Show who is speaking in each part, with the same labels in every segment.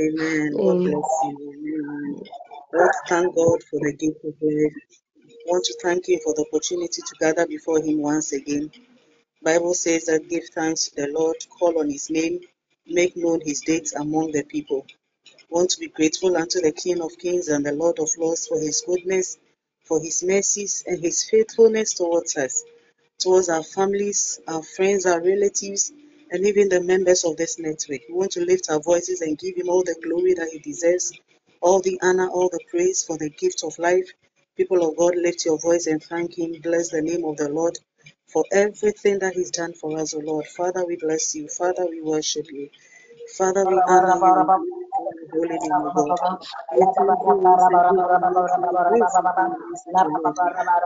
Speaker 1: Amen. God bless you. Let's thank God for the gift of life. I want to thank Him for the opportunity to gather before Him once again. Bible says that give thanks to the Lord, call on His name, make known His dates among the people. Want to be grateful unto the King of Kings and the Lord of Lords for His goodness, for His mercies, and His faithfulness towards us, towards our families, our friends, our relatives, and even the members of this network. We want to lift our voices and give Him all the glory that He deserves, all the honor, all the praise for the gift of life. People of God, lift your voice and thank Him. Bless the name of the Lord for everything that He's done for us, O Lord. Father, we bless you. Father, we worship you. Father, we honor you. holy name, God. Of life.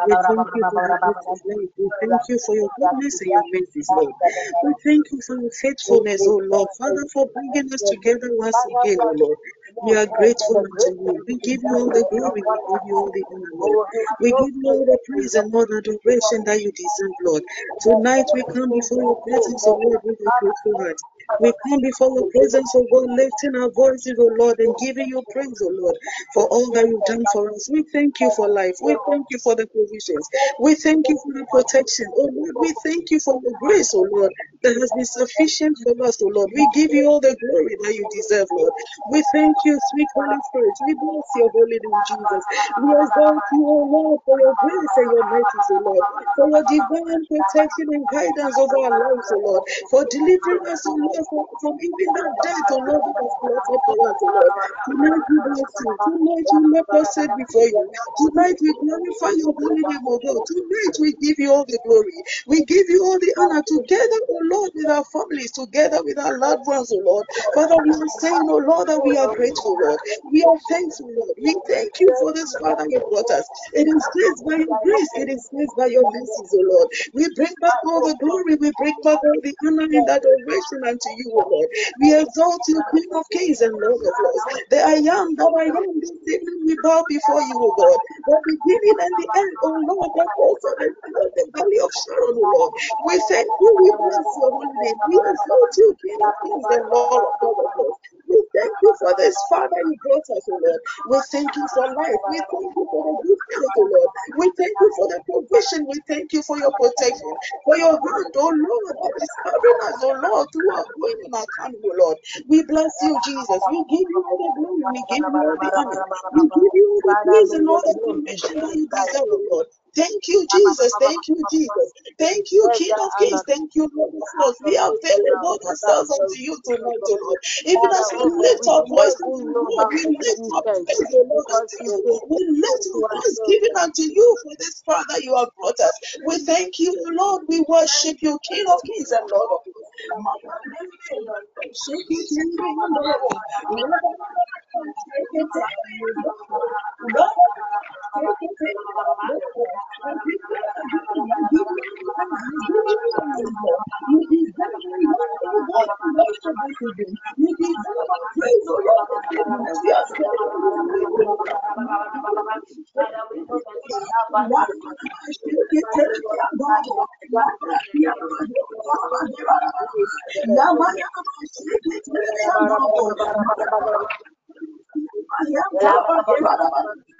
Speaker 1: We thank you for your goodness and your mercies, Lord. We thank you for your faithfulness, O Lord. Father, for bringing us together once again, O Lord. We are grateful unto you. We give you all the glory. We give you all the honor, Lord. We give you all the praise and all the adoration that you deserve, Lord. Tonight we come before your presence, O Lord, with a grateful heart. We come before your presence, O God, lifting our voices, O Lord, and giving you praise, O Lord, for all that you've done for us. We thank you for life. We thank you for the provisions. We thank you for the protection. Oh Lord, we thank you for the grace, oh Lord, that has been sufficient for us, oh Lord. We give you all the glory that you deserve, Lord. We thank you, sweet Holy Spirit. We bless your holy name, Jesus. We exalt you, oh Lord, for your grace and your mercies, oh Lord, for your divine protection and guidance over our lives, oh Lord, for delivering us, oh Lord, from, even that death, oh Lord, that has for us, oh Lord. Tonight we bless you. Tonight we make us before you. Tonight we glorify your holy name, oh God. Tonight we give you all the glory. We give you all the honor together, oh Lord, with our families, together with our loved ones, O Lord. Father, we are saying, O Lord, that we are grateful, Lord. We are thankful, Lord. We thank you for this, Father, you brought us. It is grace by your grace. It is grace by your mercies, O Lord. We bring back all the glory. We bring back all the honor and adoration unto you, oh Lord. We exalt you, King of Kings and Lord of Lords. The I am that I am this evening we bow before you, O God. The beginning and the end, O Lord, the also the valley of Sharon, O Lord. We thank you, we bless your holy name. We exalt you, King of Kings and Lord of Lords. We thank you for this, Father, you brought us, O Lord. We thank you for life. We thank you for the good health, O Lord. We thank you for the provision. We thank you for your protection, for your hand, O Lord, that is covering us, O Lord, through our going and our coming, O Lord. We bless you, Jesus. We give you all the glory. We give you all the honor. We give you all the praise and all the permission that you deserve, O Lord. Thank you, Jesus. Thank you, Jesus. Thank you, King of Kings. Thank you, Lord of Lords. We are available ourselves unto you tonight, O Lord. Even as we lift our voices, O Lord, we lift our praise, O Lord, unto you. We lift our thanksgiving unto you for this Father you have brought us. We thank you, Lord. We worship you, King of Kings and Lord of Lords. You deserve you deserve our praise, O Lord, this evening. And we are saying, Take your worship. Thank you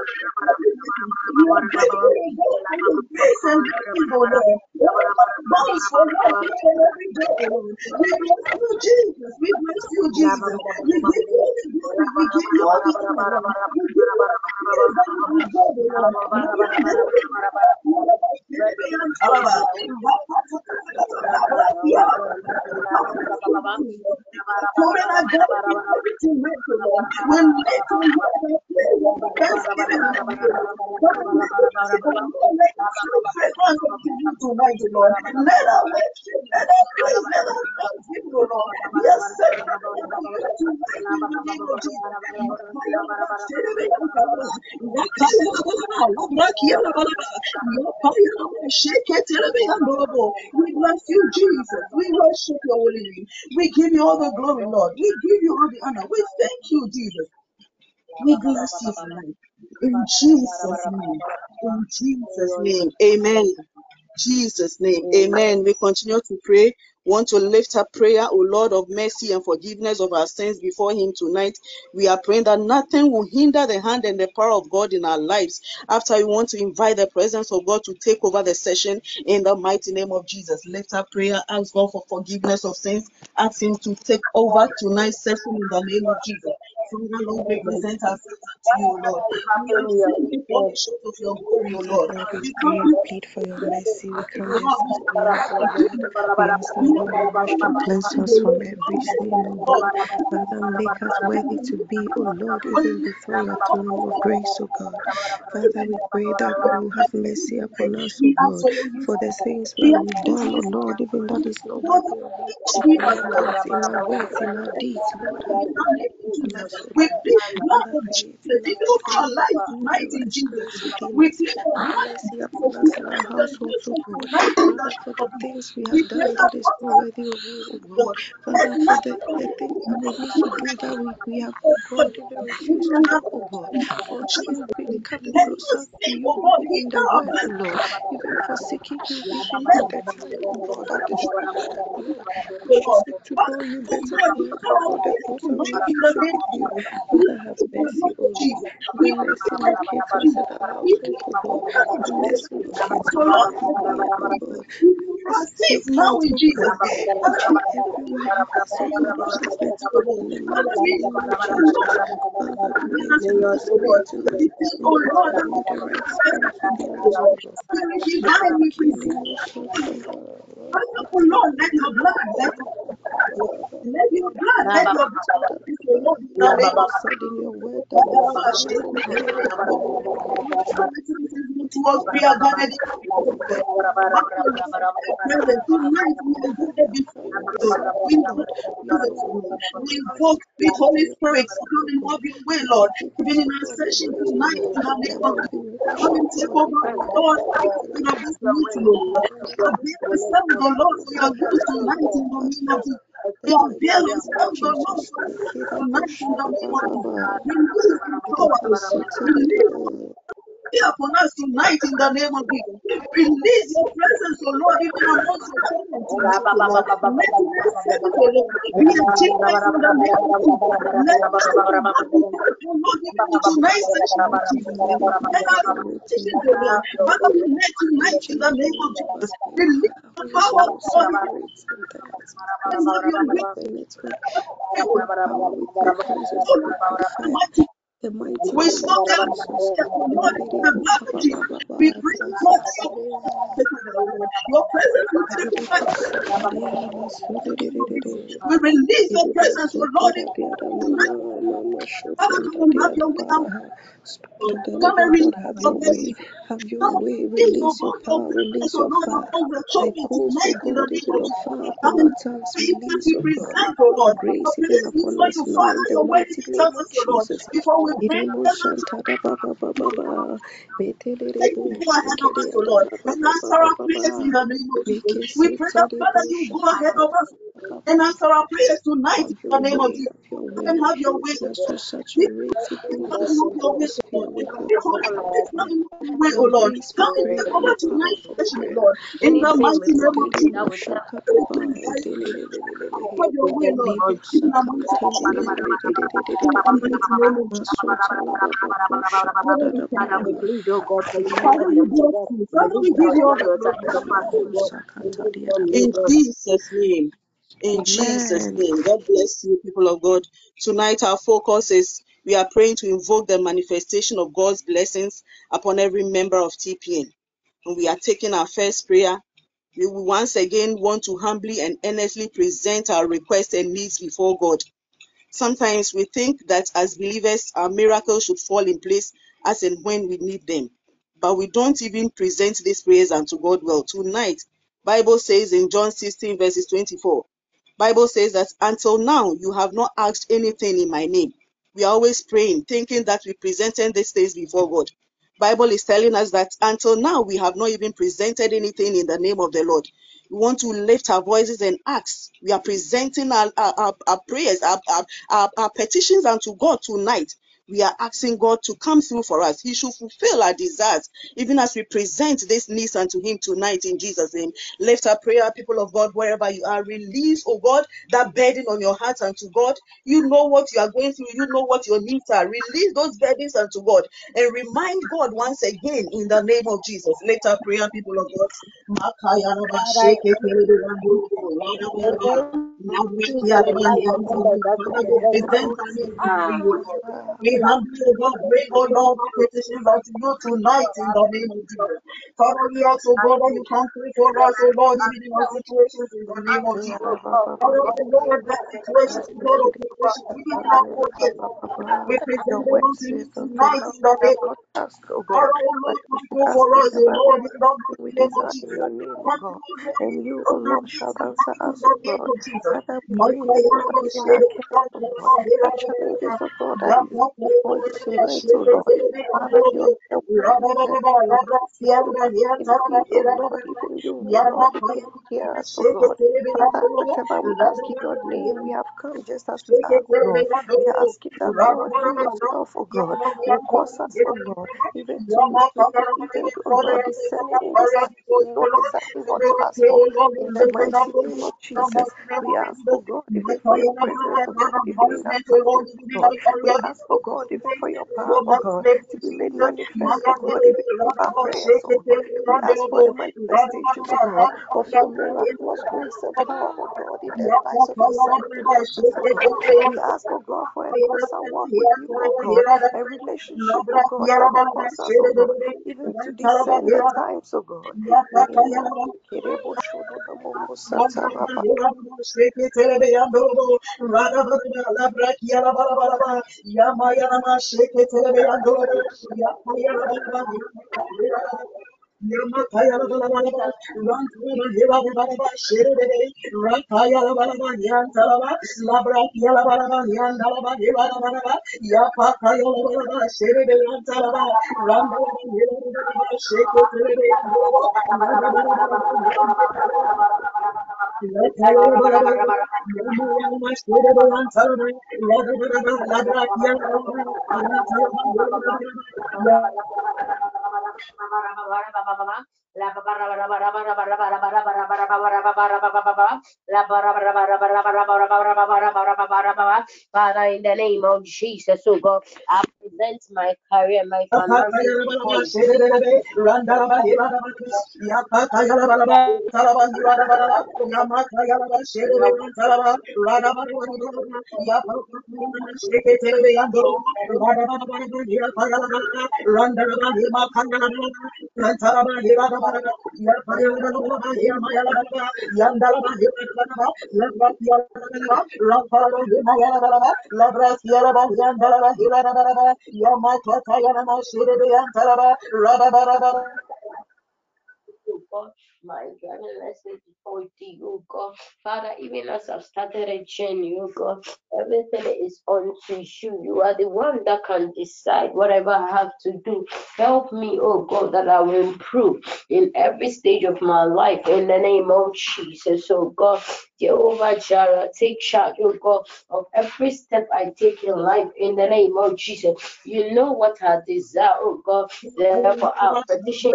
Speaker 1: Lord. We. You, Jesus. We. We you. We you We you. When let your We bless you, Jesus. We worship your holy name. We give you all the glory, Lord. We give you all the honor. We thank you, Jesus. We bless you tonight. In Jesus' name. In Jesus' name. Amen. Jesus' name. Amen. We continue to pray. Want to lift up prayer, O Lord of mercy and forgiveness of our sins before Him tonight. We are praying that nothing will hinder the hand and the power of God in our lives. After we want to invite the presence of God to take over the session in the mighty name of Jesus. Lift up prayer, ask God for forgiveness of sins, ask Him to take over tonight's session in the name of Jesus. Father, Lord, we present ourselves to you, Lord. We are simply falling short of your glory, O Lord.
Speaker 2: We
Speaker 1: come
Speaker 2: and plead for your mercy. We come just
Speaker 1: before
Speaker 2: before you, We ask that you will wash and cleanse us from every sin, O God. Father, make us worthy to be, O Lord, even before your throne of grace, O God. Father, we pray that you will have mercy upon us, O God,
Speaker 1: for
Speaker 2: the things
Speaker 1: We
Speaker 2: that we've done, O. Lord, even that is not worthy of you.
Speaker 1: we
Speaker 2: In our thoughts, in our words, in our deeds, Lord, have done us, O
Speaker 1: we
Speaker 2: God.
Speaker 1: plead blood of Jesus
Speaker 2: us
Speaker 1: over our
Speaker 2: clean
Speaker 1: tonight in Jesus. We plead for
Speaker 2: Have
Speaker 1: blood
Speaker 2: mercy
Speaker 1: for
Speaker 2: upon us and our
Speaker 1: forgiveness and
Speaker 2: households, O
Speaker 1: mercy
Speaker 2: God.
Speaker 1: tonight in the
Speaker 2: for
Speaker 1: of
Speaker 2: the
Speaker 1: Jesus.
Speaker 2: things we
Speaker 1: We
Speaker 2: have done
Speaker 1: that
Speaker 2: is
Speaker 1: God
Speaker 2: worthy of you, O God. Father, for the,
Speaker 1: of
Speaker 2: the
Speaker 1: the
Speaker 2: things that we need to do that we, we have,
Speaker 1: Oh
Speaker 2: God, refused to do, O God. For having really coming
Speaker 1: Let no
Speaker 2: to you,
Speaker 1: God,
Speaker 2: in the word, O. Lord. Even for seeking you, even
Speaker 1: Let
Speaker 2: the time, O God, that is
Speaker 1: the
Speaker 2: we
Speaker 1: Lord.
Speaker 2: to know you better,
Speaker 1: God, our
Speaker 2: For the things that we Father, have. Have Have
Speaker 1: Jesus. oh oh let your blood, let your blood, let your Lord, in the
Speaker 2: Lord,
Speaker 1: name
Speaker 2: you
Speaker 1: of
Speaker 2: said in your word that if we, oh God,
Speaker 1: Two or three are gathered in the name of God. Father, Lord, your presence tonight we are gathered before you, Lord.
Speaker 2: yourself,
Speaker 1: We
Speaker 2: oh
Speaker 1: invoke
Speaker 2: Lord, you
Speaker 1: presence,
Speaker 2: will
Speaker 1: Lord.
Speaker 2: wash
Speaker 1: We
Speaker 2: our hearts
Speaker 1: invoke sweet
Speaker 2: according to
Speaker 1: Holy Spirit come
Speaker 2: oh God.
Speaker 1: have your way, Lord. Even in
Speaker 2: of
Speaker 1: our
Speaker 2: the
Speaker 1: session
Speaker 2: oh
Speaker 1: tonight, in the name
Speaker 2: that
Speaker 1: of
Speaker 2: we,
Speaker 1: Jesus.
Speaker 2: we
Speaker 1: Come and take over
Speaker 2: even in the
Speaker 1: God,
Speaker 2: dark
Speaker 1: take
Speaker 2: and
Speaker 1: over
Speaker 2: in
Speaker 1: this
Speaker 2: the
Speaker 1: meeting, Lord. Ourselves, O Lord, for your use tonight in the name of Jesus. We
Speaker 2: the
Speaker 1: avail
Speaker 2: of
Speaker 1: ourselves, O Lord,
Speaker 2: Jesus.
Speaker 1: for your use
Speaker 2: Lekirabo
Speaker 1: tonight in the name of Jesus.
Speaker 2: shadababa,
Speaker 1: Release your power, release. Be upon us tonight in the name of Jesus. Release your presence, O Lord, even amongst your children tonight, O Lord. Let tonight's service, O Lord, be a genius in the name of Jesus. Let us, O Lord, be O Lord, even in tonight's session in Jesus' Let us have decisions, O Lord. Father, we let tonight in the name of
Speaker 2: of
Speaker 1: Jesus.
Speaker 2: us
Speaker 1: Release the power of. God even
Speaker 2: Saturate something us
Speaker 1: and have your way.
Speaker 2: with the network, with your power, with your presence, with your fire. the mighty
Speaker 1: We
Speaker 2: name of
Speaker 1: soak them
Speaker 2: Jesus.
Speaker 1: Lord, the blood of Jesus. We bring Lord your your presence will take We release your presence, oh Lord. Father, come and have your way now.
Speaker 2: Spirit of the
Speaker 1: Come and release
Speaker 2: have
Speaker 1: your
Speaker 2: way, have your way,
Speaker 1: release, oh
Speaker 2: your power, release
Speaker 1: oh
Speaker 2: your
Speaker 1: Lord,
Speaker 2: fire.
Speaker 1: upon your
Speaker 2: I
Speaker 1: children
Speaker 2: coast, oh
Speaker 1: tonight in the
Speaker 2: God,
Speaker 1: name
Speaker 2: even
Speaker 1: of
Speaker 2: on
Speaker 1: Jesus. Come
Speaker 2: upon
Speaker 1: and
Speaker 2: our tongues,
Speaker 1: things
Speaker 2: release,
Speaker 1: we
Speaker 2: oh God,
Speaker 1: present, oh
Speaker 2: your
Speaker 1: Lord.
Speaker 2: grace even upon us
Speaker 1: you,
Speaker 2: now in the mighty name of
Speaker 1: oh
Speaker 2: Jesus.
Speaker 1: before we Thank you. We pray that Father, you go ahead of us and answer our prayers tonight in the name of Jesus. and have your way,
Speaker 2: And
Speaker 1: O
Speaker 2: as
Speaker 1: Lord. We pray
Speaker 2: even
Speaker 1: your way, O Lord. Come. In the Lord. In the mighty name of Jesus.
Speaker 2: Masotala baba
Speaker 1: Father, we
Speaker 2: da
Speaker 1: thank
Speaker 2: baba.
Speaker 1: you. Father, we
Speaker 2: Hallelujah.
Speaker 1: bless you. Father, we give you all the glory.
Speaker 2: Libo sakataria da
Speaker 1: In. Jesus' name. In Jesus' name. God bless you, people of God. Tonight, our focus is we are praying to invoke the manifestation of God's blessings upon every member of TPN. And we are taking our first prayer. We once again want to humbly and earnestly present our requests and needs before God. Sometimes we think that as believers, our miracles should fall in place as and when we need them. But we don't even present these prayers unto God well. Tonight, Bible says in John 16 verses 24, Bible says that until now you have not asked anything in my name. We are always praying, thinking that we presented these things before God. Bible is telling us that until now we have not even presented anything in the name of the Lord. We want to lift our voices and ask. We are presenting our, our, our, our prayers, our, our, our, our petitions unto God tonight. We are asking God to come through for us. He should fulfill our desires, even as we present this needs unto Him tonight in Jesus' name. Lift up prayer, people of God, wherever you are. Release, oh God, that burden on your heart unto God. You know what you are going through, you know what your needs are. Release those burdens unto God and remind God once again in the name of Jesus. Lift up prayer, people of God. Makaya raba sheke terebe rando, rada raba. Nabriki raba yanta raba. Father, we present our needs before you, Lord. We humbly, God, bring, Lord, our petitions unto you tonight in the name of Jesus. Father, we also, God, that you come through for us, oh Lord, even in our situations in the name of Jesus. Father, the Lord, that situation, God, of even in our court cases, we present
Speaker 2: Your
Speaker 1: them unto you tonight in the name of
Speaker 2: not God.
Speaker 1: Father, oh Lord,
Speaker 2: we
Speaker 1: come through for us, oh
Speaker 2: it
Speaker 1: Lord, in the
Speaker 2: we
Speaker 1: name of Jesus.
Speaker 2: your name,
Speaker 1: Come
Speaker 2: God. And you,
Speaker 1: the
Speaker 2: Lord, shall answer us,
Speaker 1: of Jesus.
Speaker 2: Father, we bring, God,
Speaker 1: Makayana
Speaker 2: even our
Speaker 1: Bashir,
Speaker 2: cares, God. Our challenges, oh God, is before you Lord. Name, we have come just as we Lord. We are asking that, Lord, you yourself, oh God, will cause us, even to, even, Lord, to. In the mighty name of Jesus, we ask, oh God, even for your presence. We ask, oh God, even for your power, oh God, to be made manifest, oh God, even through our prayers, oh Lord. We ask for the manifestation, oh God, of your miraculous grace and power, oh God, in the lives of your and oh God. We ask, oh God, for a closer walk with you, oh God, a relationship, oh God, that will cause us, oh God, even to discern the times, oh God. Shodo do momo sataraba.
Speaker 1: Thank
Speaker 3: Father, in the name of Jesus, oh God, I present my career, my finances before oh God, my driving license before thee, God. Father, even as I've started a journey, oh God, everything is on unto you. You are the one that can decide whatever I have to do. Help me, oh God, that I will improve in every stage of my life in the name of Jesus, oh God. Jehovah Jireh, take charge, oh God, of every step I take in life in the name of Jesus. You know what I desire, oh God. Therefore, I petition.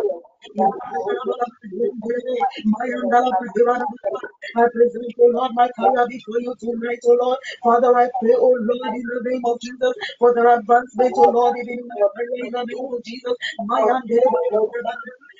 Speaker 1: I present, oh Lord, my career before you tonight, oh Lord. Father, I pray, oh Lord, in the name of Jesus, for the advancement, oh Lord, even in in the name of Jesus. My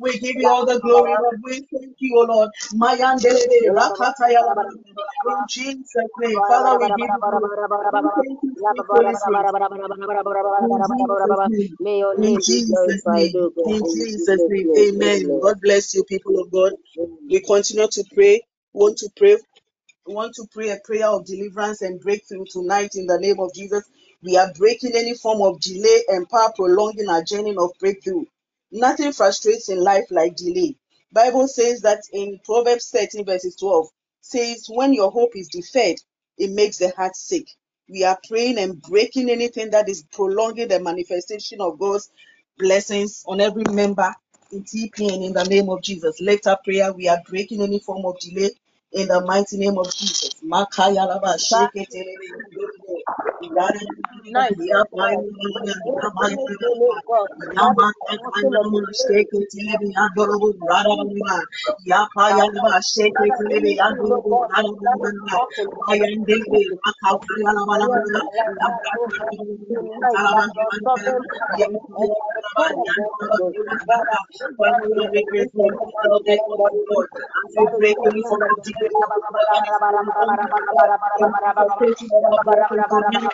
Speaker 1: We give you all the glory, Lord. We thank you, O Lord. Mayandelebe, Rakataya, In Jesus' name, Father, we give you glory. We thank.
Speaker 3: May your
Speaker 1: In Jesus' name, in Jesus' name,
Speaker 3: name,
Speaker 1: amen. God bless you, people of God. We continue to pray. We want to pray we want to pray a prayer of deliverance and breakthrough tonight in the name of Jesus. We are breaking any form of delay and power prolonging our journey of breakthrough. Nothing frustrates in life like delay. Bible says that in Proverbs 13 verses 12 says when your hope is deferred, it makes the heart sick. We are praying and breaking anything that is prolonging the manifestation of God's blessings on every member in the name of Jesus. Lift up prayer. We are breaking any form of delay in the mighty name of Jesus. Yandorobo. Yada Ya
Speaker 3: oh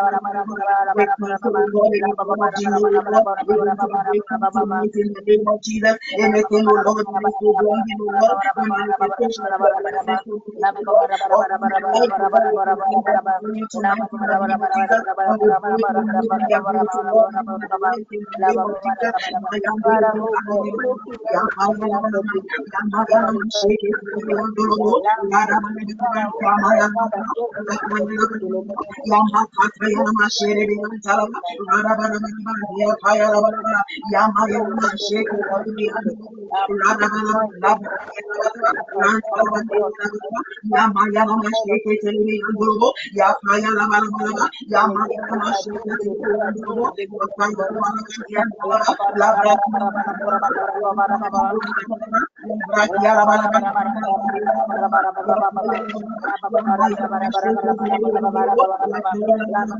Speaker 1: we oh oh oh oh oh oh pray oh
Speaker 3: oh delay,
Speaker 1: Ya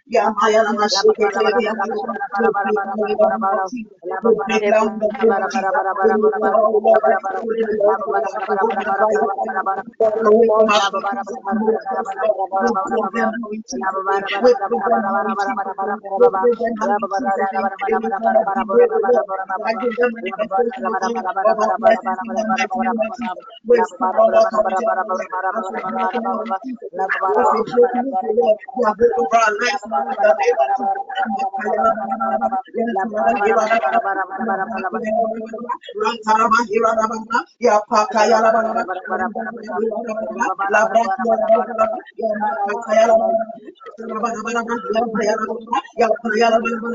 Speaker 3: that
Speaker 1: Maya,
Speaker 3: is
Speaker 1: shake it,
Speaker 3: frustrating
Speaker 1: Ya
Speaker 3: us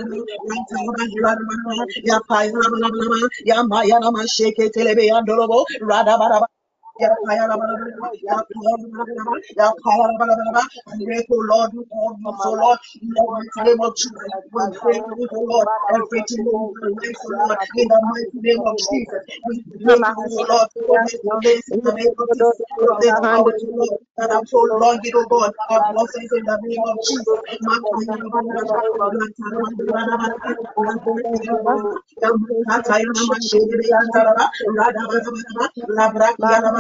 Speaker 3: in
Speaker 1: Dolo,
Speaker 3: our life,
Speaker 1: Ya
Speaker 3: Father, oh
Speaker 1: Maya,
Speaker 3: God, Father, bring us a delay in the mighty name of Jesus.
Speaker 1: Ayama Shere Antalaba, Radabana, Yapaya Labana, Yama Yama Shake, Radabana, Yama Yama Shake, Telemi Androbo, Yapaya Labana, Yama Yama Shake, Miracle, Lord, we call you, so Lord, in the mighty name of Jesus, we pray for you, Lord, everything in the life, Lord, in the mighty name of Jesus, we pray for you, Lord, for this place in the name of Jesus, for this power, Lord, that have prolonged it, oh God, our blessings in the name of Jesus.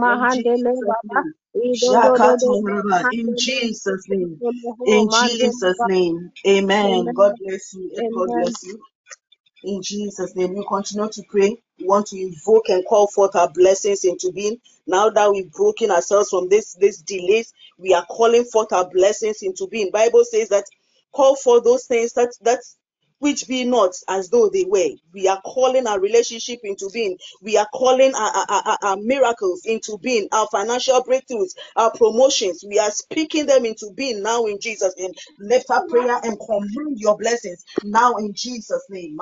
Speaker 1: Mahande le in Jesus' name. In Jesus' name. Amen. God bless you. and God bless you. In Jesus' name, we continue to pray. We want to invoke and call forth our blessings into being. Now that we've broken ourselves from this this delays, we are calling forth our blessings into being. Bible says that call for those things that that which be not as though they were. We are calling our relationship into being. We are calling our, our, our, our miracles into being, our financial breakthroughs, our promotions. We are speaking them into being now in Jesus' name. Lift up prayer and command your blessings now in Jesus' name.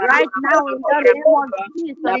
Speaker 4: Right now, in the name of Jesus,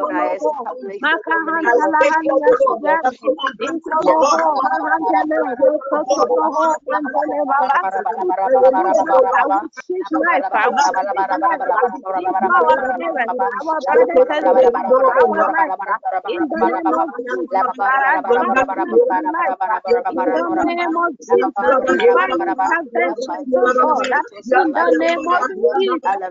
Speaker 4: our life, in the into our family, into our bloodline, in the Lord, shall be in the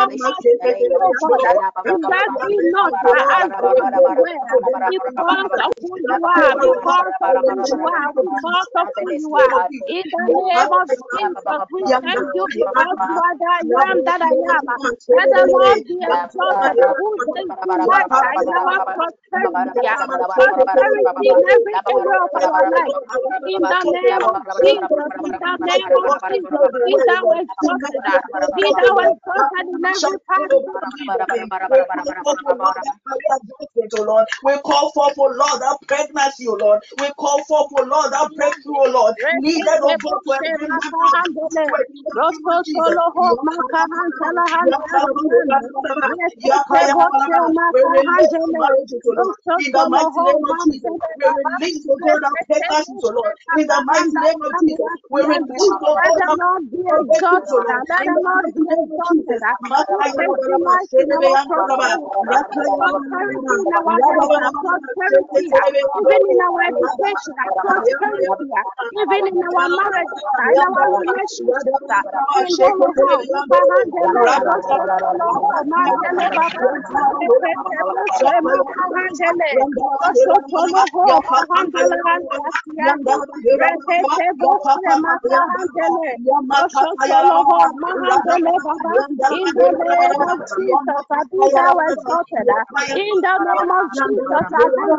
Speaker 4: name of Jesus.
Speaker 1: Oh
Speaker 4: Rosso
Speaker 1: God, I
Speaker 4: Loho,
Speaker 1: establish the
Speaker 4: Makahantala Halia Sugandi, Intoloho, Mahandele, Rosso Loho, Mandele Baba. Jesus, I will speak life. I will speak life. I will speak to our parents, our brothers and sisters, our life. In the name of Jesus, I grant them life. In the name of Jesus, divine intervention, oh God. In the name of Jesus, in the name of Jesus, oh God, is that be not as because of who you are, because of who you are, because of who you are. In the name of Jesus, we thank you because you are the I am that I am. Let the Lord be exalted. Who says delight in our prosperity, prosperity in every area of our life. In the name of Jesus, in the name of Jesus, be thou exalted. Be thou exalted in every part of
Speaker 1: we call for, oh Lord, that pregnancy, oh Lord. We call for, oh Lord, that breakthrough, oh Lord. Needed, oh God, to every man,
Speaker 4: Rosso solo ho makahantala hanjala Rekete bote makahanjele. Rosso
Speaker 1: in the
Speaker 4: solo
Speaker 1: mighty
Speaker 4: ho
Speaker 1: name of Jesus. We
Speaker 4: baba.
Speaker 1: release, oh God, our
Speaker 4: Rekete
Speaker 1: pregnancy, oh Lord. In the mighty name of Jesus. We
Speaker 4: yande.
Speaker 1: release, oh God,
Speaker 4: the
Speaker 1: our
Speaker 4: Lord be
Speaker 1: breakthrough, oh. Lord.
Speaker 4: Let
Speaker 1: In
Speaker 4: the
Speaker 1: the
Speaker 4: Lord
Speaker 1: mighty
Speaker 4: be
Speaker 1: name of. Jesus.
Speaker 4: Who says in our prosperity, prosperity in our health, even in our education, prosperity, even in our marriages, in our relationships. Indolo ho, makahandele, rosso solo ho, mandele baba. Rekete bose makahandele, rosso solo ho, mahandele handa Rekete bose makahandele, rosso solo ho, mahandele baba. In the name of Jesus, I be thou exalted. In the name of Jesus,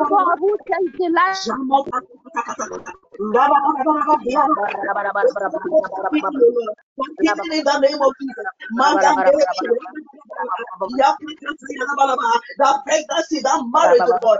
Speaker 4: God who takes delight.
Speaker 1: Continue in the name of Jesus. That pregnancy, that marriage, God.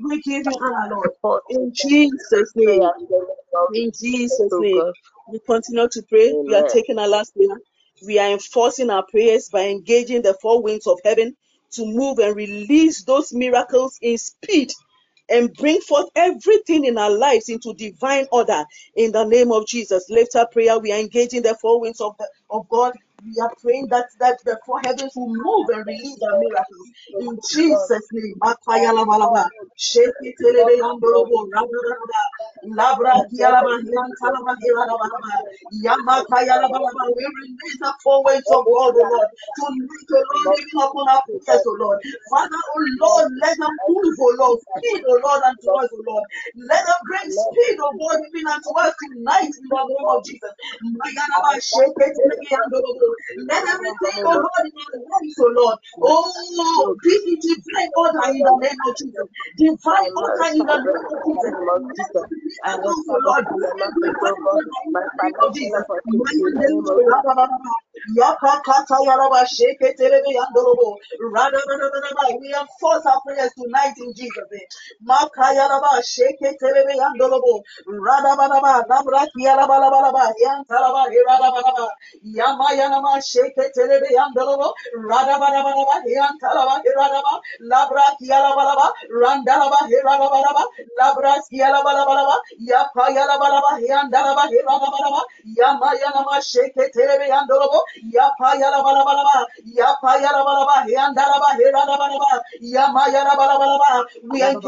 Speaker 1: We give you honor, Lord. In Jesus' name. In Jesus' name. We continue to pray. We are taking our last prayer. We are enforcing our prayers by engaging the four winds of heaven to move and release those miracles in speed and bring forth everything in our lives into divine order in the name of Jesus. Lift up prayer. We are engaging the four winds of, the, of God. We are praying that, that the four heavens will move and release our miracles in Jesus' name. Yandorobo. Rabaraba. Labra. Yamakayalabalaba. We release the four winds of God, O Lord, to meet, O Lord, even upon our prayers, O Lord. Father, O Lord, let them move, O Lord, speed, O Lord, unto us, O Lord. Let them bring speed, O God, even unto us tonight in the name of Jesus. Sheketelebe yandorobo. Let everything, O Lord, in our lives, O Lord, oh, be in divine order in the name of Jesus. Divine order in the name of Jesus. Let us be miracles, O Lord. Let us be divine order in the name of Jesus. We enforce our prayers tonight in Jesus' name. Makayaraba sheketelebe yandorobo. Radabadaba. Nabraki yarabalabalaba. Yantalaba hiradabalaba. Yamayanama sheketelebe yandorobo. Radabadabadaba. Yantalaba hiradaba. Yarabalaba. Randalaba sheketelebe yandorobo. Yapayalabalabalaba. Yapayalabalaba. Yandalaba hiradabalaba. Yamayalabalabalaba. We the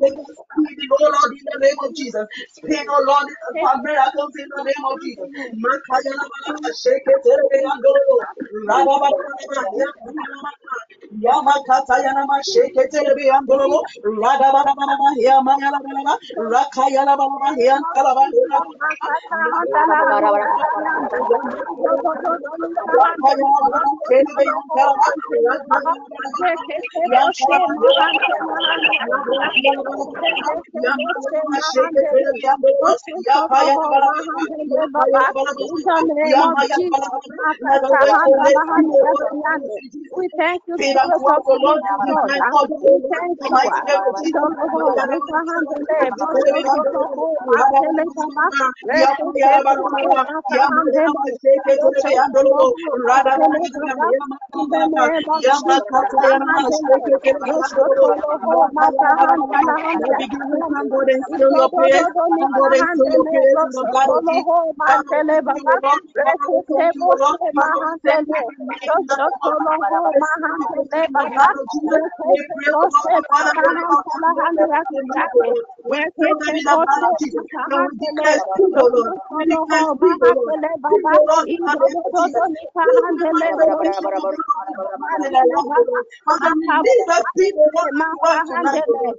Speaker 1: the the name of Jesus. Bring us healing, oh Lord, in the name of Jesus. Speak, oh Lord, for miracles in the name of Jesus. Makaya la ba la ba, shake it, tere be andolo. Raba ba ba ba ba, ya ba ba ba ba. Yama kata yana ma shake it, tere be andolo. Rada ba ba ba ba, ya ma ya la ba la ba. Rakaya la ba la ba, ya la ba ya la ba la ba. Raba ba ba ba ba ba, ya ma ya la ba la ba. Rakaya la la ba, tere be andolo. La ba la ba, ya la la ba.
Speaker 4: We thank you,
Speaker 1: We thank Lord.
Speaker 4: thank you.
Speaker 1: Let begin to seal your prayers. Thank God and seal your prayers in the blood of Jesus.
Speaker 4: Boshotoho,
Speaker 1: Father, we
Speaker 4: Matele
Speaker 1: thank you, O
Speaker 4: Baba,
Speaker 1: Lord. Father, we thank you, O
Speaker 4: Reketebo,
Speaker 1: Lord. Father, we thank you
Speaker 4: Mahandele,
Speaker 1: for making the name of Jesus.
Speaker 4: Boshotoho,
Speaker 1: Establishing in the blood of Jesus. Them in the blood of Jesus. And declare speed, O Lord. We declare
Speaker 4: Boshotoho,
Speaker 1: O Lord.
Speaker 4: Mahandele,
Speaker 1: O Lord, the name of Jesus. To. Father, release us Lord.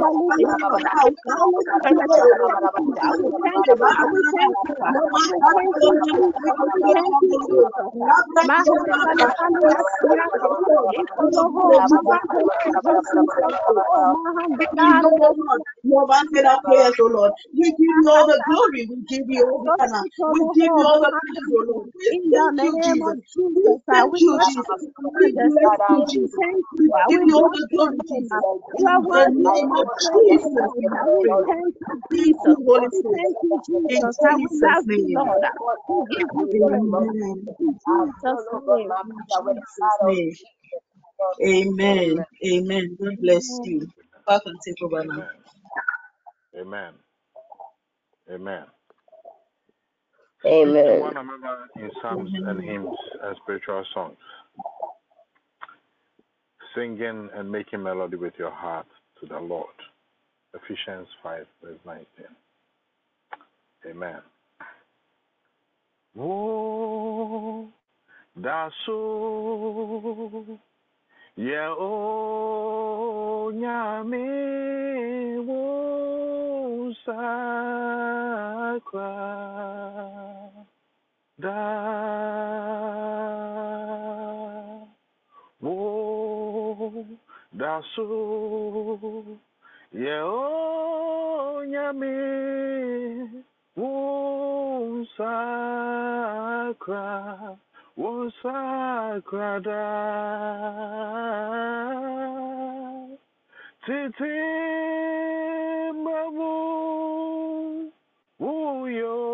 Speaker 1: Oh, O Lord.
Speaker 4: we thank you, we you, we you,
Speaker 1: O Lord. We give you all the glory. We give you all the honor. We give you all the praise, O Lord. We
Speaker 4: the
Speaker 1: thank you, Jesus. We
Speaker 4: uh,
Speaker 1: thank you, Jesus. We bless you, Jesus. We
Speaker 4: uh,
Speaker 1: give you all the glory. Jesus.
Speaker 4: uh,
Speaker 1: In the name Jesus,
Speaker 4: Lord.
Speaker 1: we
Speaker 4: We
Speaker 1: pray.
Speaker 4: thank you, Jesus.
Speaker 1: Holy Spirit.
Speaker 4: thank you,
Speaker 1: In
Speaker 4: Jesus. We
Speaker 1: Jesus'
Speaker 4: love you,
Speaker 1: name.
Speaker 4: Lord. We give you praise.
Speaker 1: Amen.
Speaker 4: In Jesus' name.
Speaker 1: In Jesus' name. Amen. Amen. God bless you. Back and take over now.
Speaker 5: Amen. Amen. Amen. Speak
Speaker 3: Amen.
Speaker 5: one another in psalms and hymns and spiritual songs, singing and making melody with your heart to the Lord. Ephesians 5, verse 19. Amen. So. Yeah, oh, da da so yeah, oh, nyame wo sakra wo sakra da. Titi mamu uyo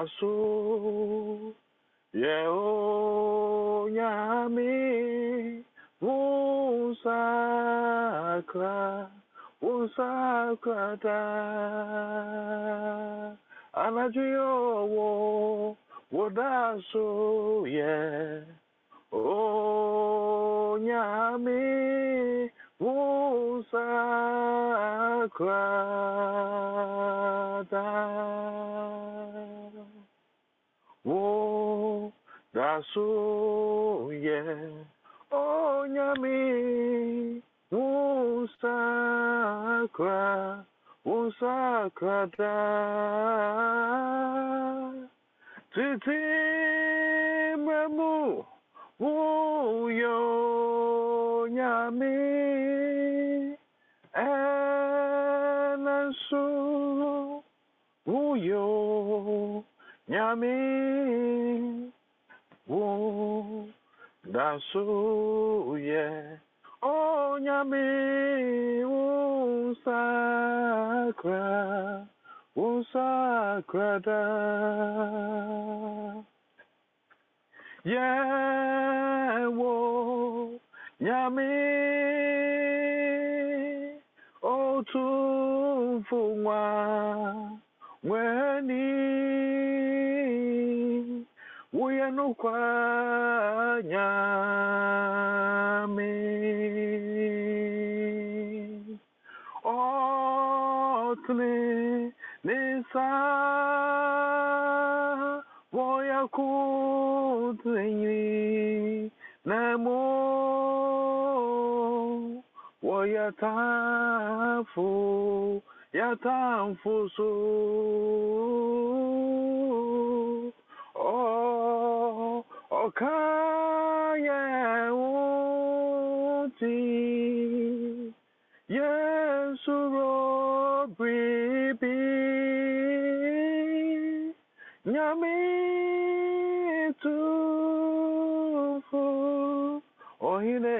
Speaker 5: dasu ye o nyame usakra usakrata anajuyo wo wodaso ye. O nyame usakrata wo daso ye onyami wo sakra wo sakrata titi memu wo yo nyami enansu yo nyame wo daso ye o nyame wo sakra wo sakra da. Yewo nyame otumfu nwa nweni wuye nukwa nyame otne nisa woya kutnyiri namo woya tafu oh okaye uti yesu robribi nyame tufu ohine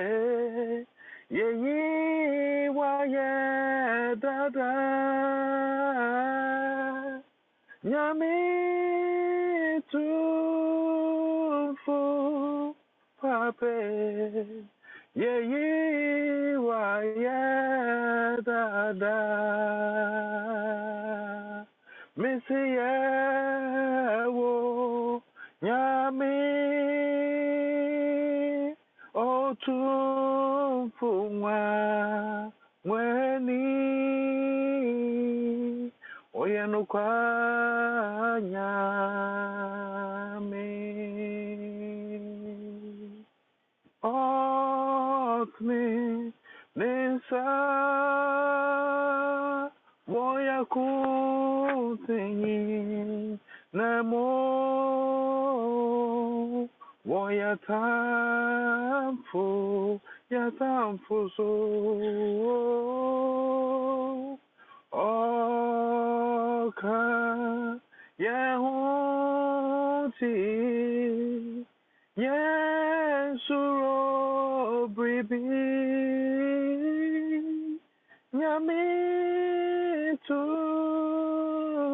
Speaker 5: yeyi pape yeyi waye dada misi yewo nyame otumfu nwa nweni oyenukwa nyame nisa moya kutinyi nemo woya tamfu ya tamfu so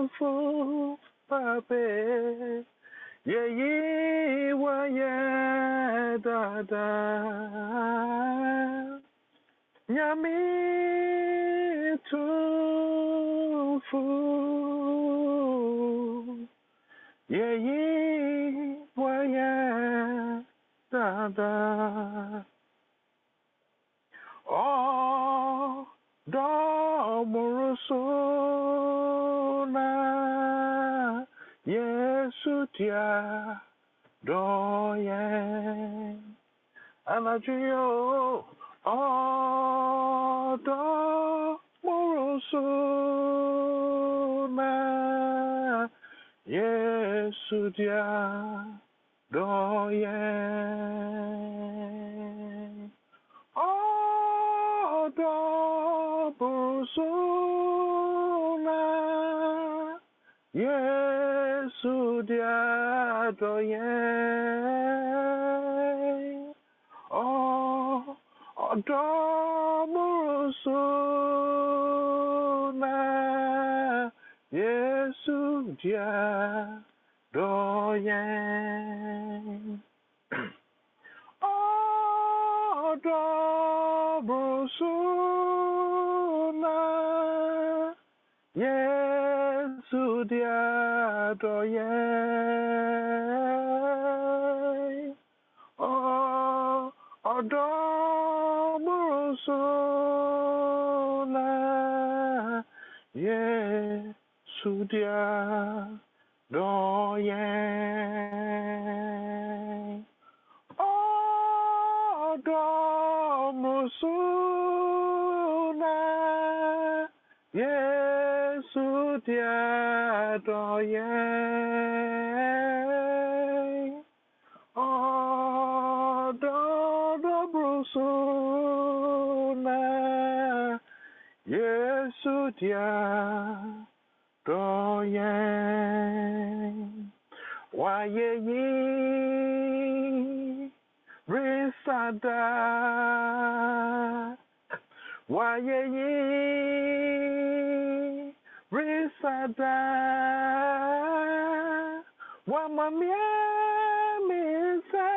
Speaker 5: tufu pape yeyi waye dada. Nyame tufu yeyi waye dada domurusuna yesu tia doye. Anajuyo oh domurusuna yesu tia doye. Oh domurusuna yesu tia doye oh domurusuna yesu dia doye oh domurusuna yesu dia doye oh odomurusuna yesu dia. doye odomurusuna yesu dia doye ododobrusuna yesu dia doyen. Why ye risada? Why ye risada? Wamamia misa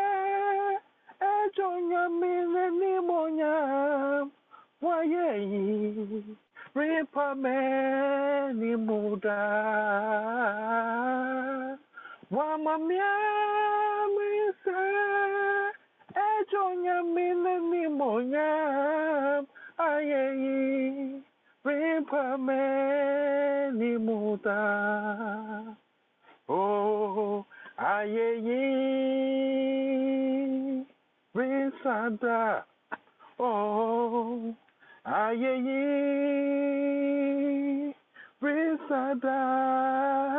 Speaker 5: ejonya mine ni monya. Why ye ripameni muda wamamia misa ejonya mine ni monya ayeyi ripameni muda oh ayeyi risada oh ayeyi risada wamamia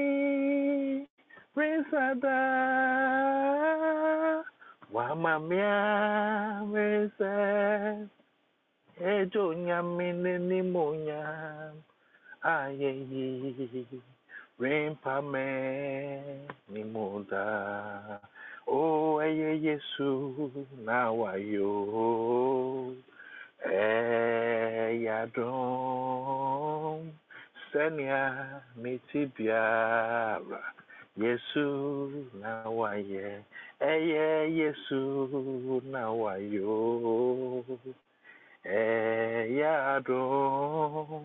Speaker 5: risada wamamia misa ejo nyamine ni monya ayeyi rimpame ni muda o eye yesu na wayo eyadom senia miti biara yesu na waye eye yesu na wayo eyadom eh,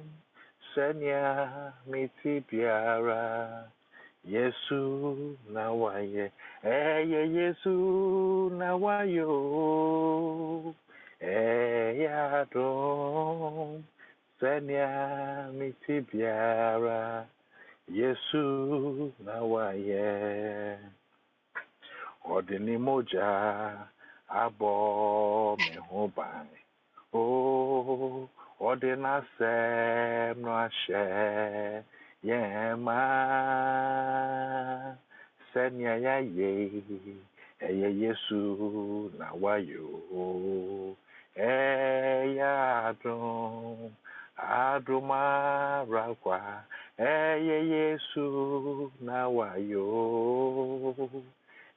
Speaker 5: senia miti biara. Yesu na waye eye yesu na wayo eyadom eh, senia miti biara Yesu nawaye ọ ụja abọ mehụbanye o ọ yema senya ya ye eye Yesu nawayo eya adụ adụmarakwa ẹyẹ yesu na wayọ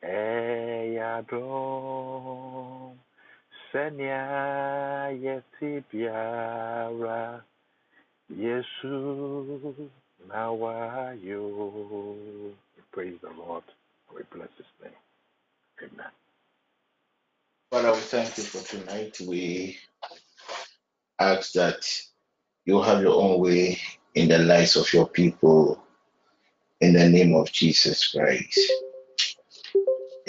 Speaker 5: ẹyẹ adum sẹnea yẹti biara yesu na wayọ praise the lord we bless his name. Amen.
Speaker 6: Father, we thank you for tonight. We ask that you have your own way in the lives of your people in the name of Jesus Christ.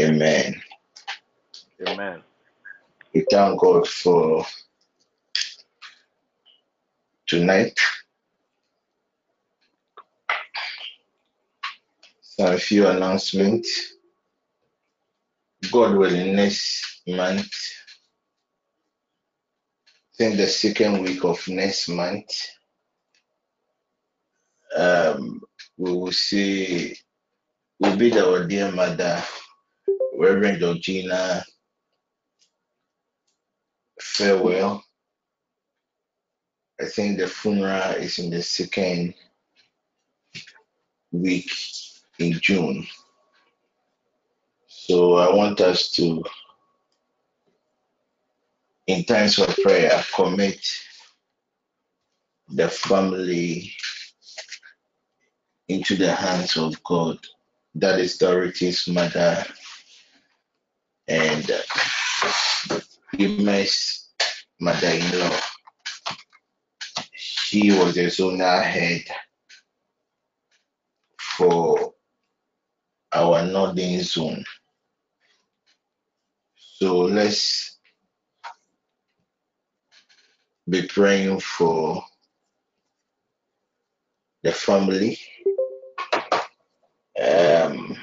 Speaker 6: Amen.
Speaker 5: amen
Speaker 6: We thank God for tonight. Some few announcements. God willing, next month, I think the second week of next month, um, we will see, we'll bid our dear mother, Reverend Georgina, farewell. I think the funeral is in the second week in June. So I want us to, in times of prayer, commit the family into the hands of God. That is Dorothy's mother and uh, Ime's mother-in-law. She was the zonal head for our northern zone. So let's be praying for the family. Um,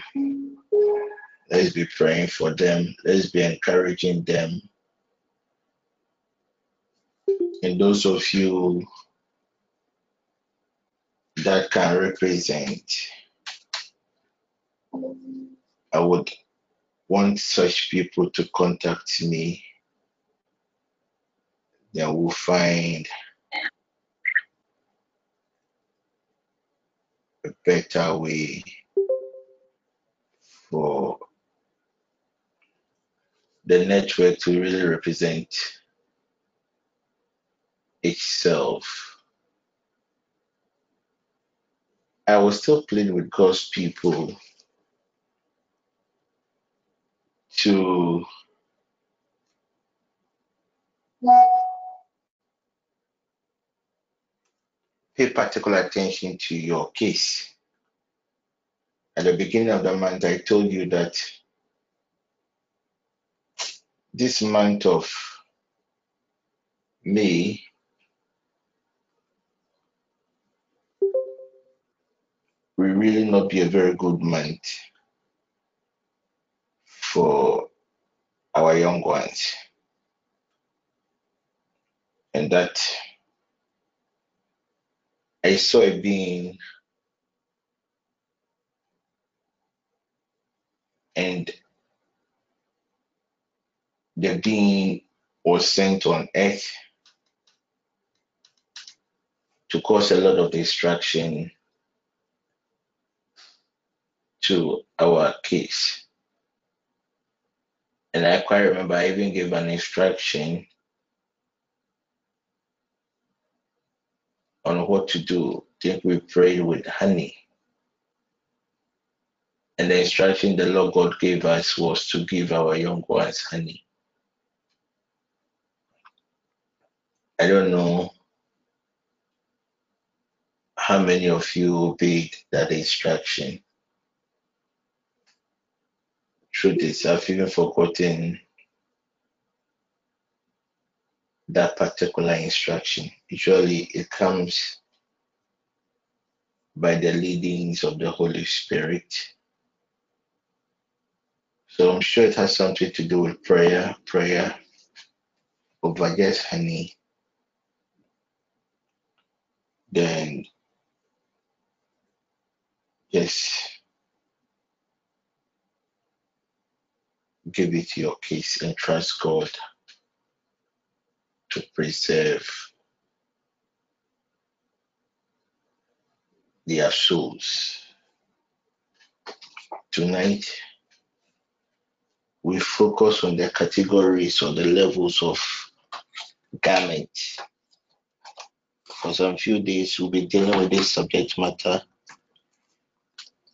Speaker 6: let's be praying for them. Let's be encouraging them. And those of you that can represent, I would want such people to contact me. Then we'll find a better way for the network to really represent itself. I was still playing with God's people to pay particular attention to your case. At the beginning of the month, I told you that this month of May will really not be a very good month for our young ones. And that I saw a being and the being was sent on earth to cause a lot of destruction to our case. And I quite remember I even gave an instruction on what to do. I think we prayed with honey. And the instruction the Lord God gave us was to give our young ones honey. I don't know how many of you obeyed that instruction. Truth is, I've even forgotten that particular instruction. Usually it comes by the leadings of the Holy Spirit. So I'm sure it has something to do with prayer, prayer over just honey. Then just give it your case and trust God to preserve their souls. Tonight, we focus on the categories or the levels of garments. For some few days, we'll be dealing with this subject matter,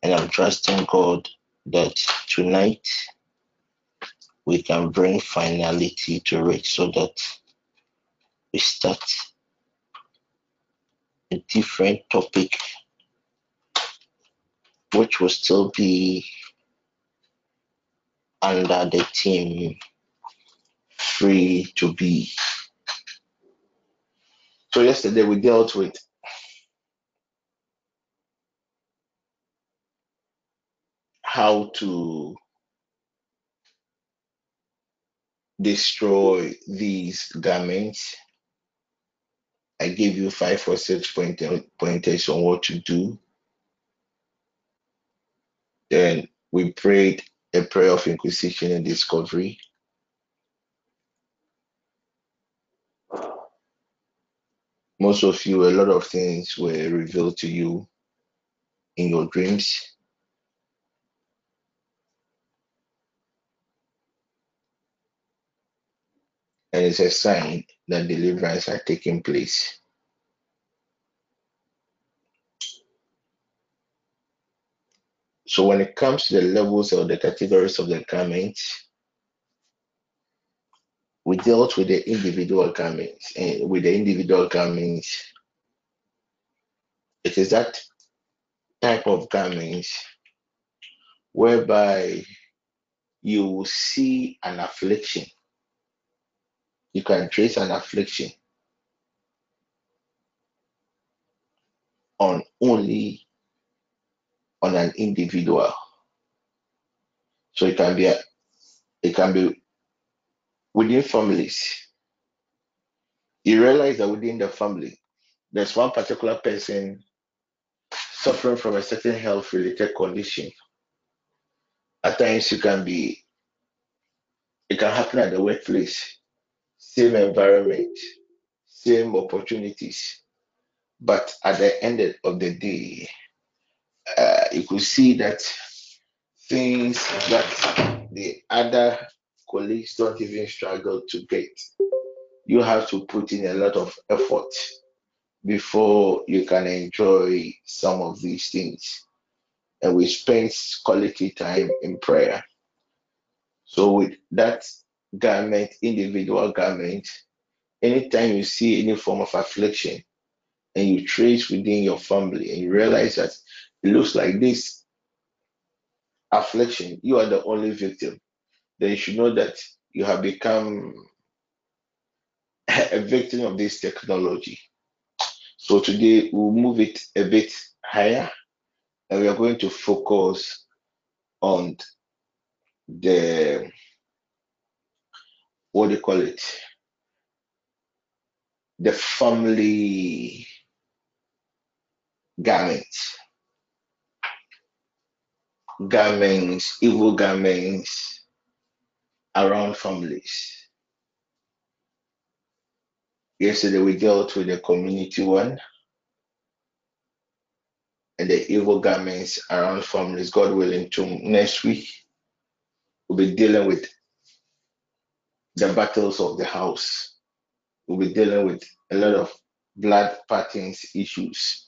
Speaker 6: and I'm trusting God that tonight we can bring finality to it so that we start a different topic, which will still be under the team free to be. So yesterday we dealt with how to destroy these garments. I gave you five or six pointers on what to do. Then we prayed a prayer of inquisition and discovery. Most of you, a lot of things were revealed to you in your dreams. And it's a sign that deliverance are taking place. So when it comes to the levels or the categories of the garments, we dealt with the individual garments and with the individual garments it is that type of garments whereby you will see an affliction. You can trace an affliction on only on an individual. So it can be a, it can be within families. You realize that within the family, there's one particular person suffering from a certain health related condition. At times you can be it can happen at the workplace, same environment, same opportunities. But at the end of the day, uh, you could see that things that the other colleagues don't even struggle to get, you have to put in a lot of effort before you can enjoy some of these things. And we spend quality time in prayer. So with that garment, individual garment, anytime you see any form of affliction and you trace within your family and you realize that it looks like this affliction, you are the only victim, then you should know that you have become a victim of this technology. So today we'll move it a bit higher and we are going to focus on the what do you call it? The family garments. Garments, evil garments around families. Yesterday we dealt with the community one and the evil garments around families. God willing, to next week we'll be dealing with the battles of the house. We'll be dealing with a lot of blood patterns issues.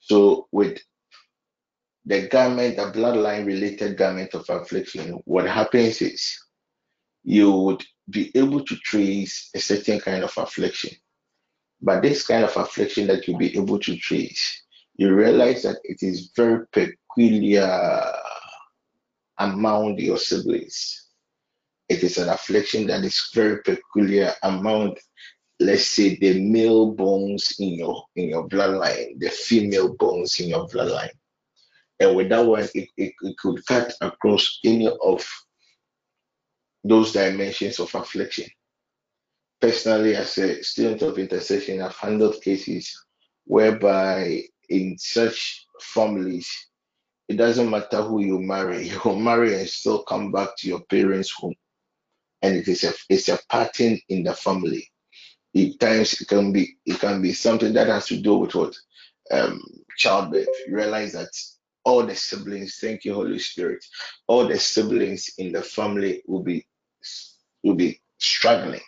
Speaker 6: So with the garment, the bloodline related garment of affliction, what happens is you would be able to trace a certain kind of affliction. But this kind of affliction that you'll be able to trace, you realize that it is very peculiar among your siblings. It is an affliction that is very peculiar among, let's say, the male bones in your in your bloodline, the female bones in your bloodline. And with that one, it, it, it could cut across any of those dimensions of affliction. Personally, as a student of intercession, I've handled cases whereby in such families, it doesn't matter who you marry, you will marry and still come back to your parents' home. And it is a it's a pattern in the family. At times it can be it can be something that has to do with what um childbirth. You realize that all the siblings, thank you, Holy Spirit, all the siblings in the family will be will be struggling.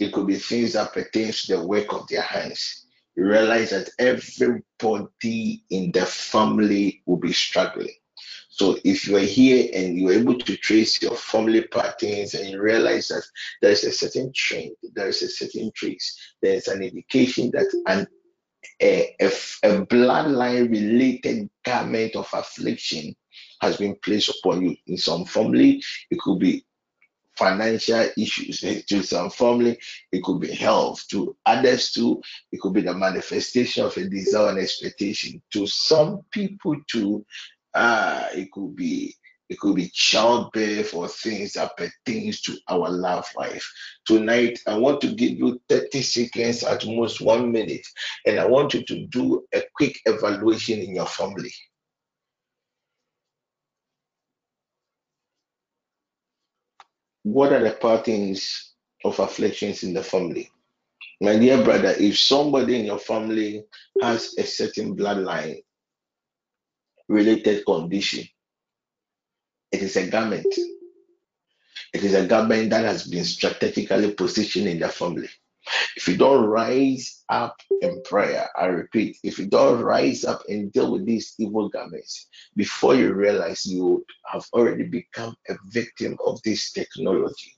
Speaker 6: It could be things that pertain to the work of their hands. You realize that everybody in the family will be struggling. So if you are here and you're able to trace your family patterns and you realize that there's a certain trend, there's a certain trace, there's an indication that an a, a, a bloodline related garment of affliction has been placed upon you. In some family, it could be financial issues to some family. It could be health to others too. It could be the manifestation of a desire and expectation. To some people too uh it could be it could be childbirth or things that pertains to our love life. Tonight, I want to give you 30 seconds at most one minute, and I want you to do a quick evaluation in your family. What are the patterns of afflictions in the family? My dear brother, if somebody in your family has a certain bloodline related condition, it is a garment. It is a garment that has been strategically positioned in the family. If you don't rise up in prayer, I repeat, if you don't rise up and deal with these evil garments, before you realize you have already become a victim of this technology.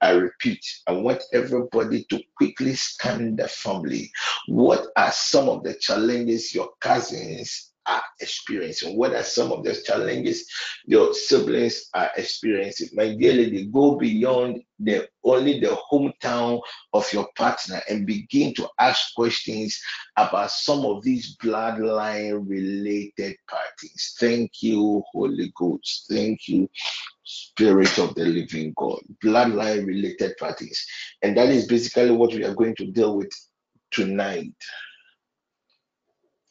Speaker 6: I repeat, I want everybody to quickly scan the family. What are some of the challenges your cousins are experiencing, what are some of the challenges your siblings are experiencing. My dear lady, go beyond the only the hometown of your partner and begin to ask questions about some of these bloodline related parties. Thank you, Holy Ghost. Thank you, Spirit of the Living God. Bloodline related parties. And that is basically what we are going to deal with tonight.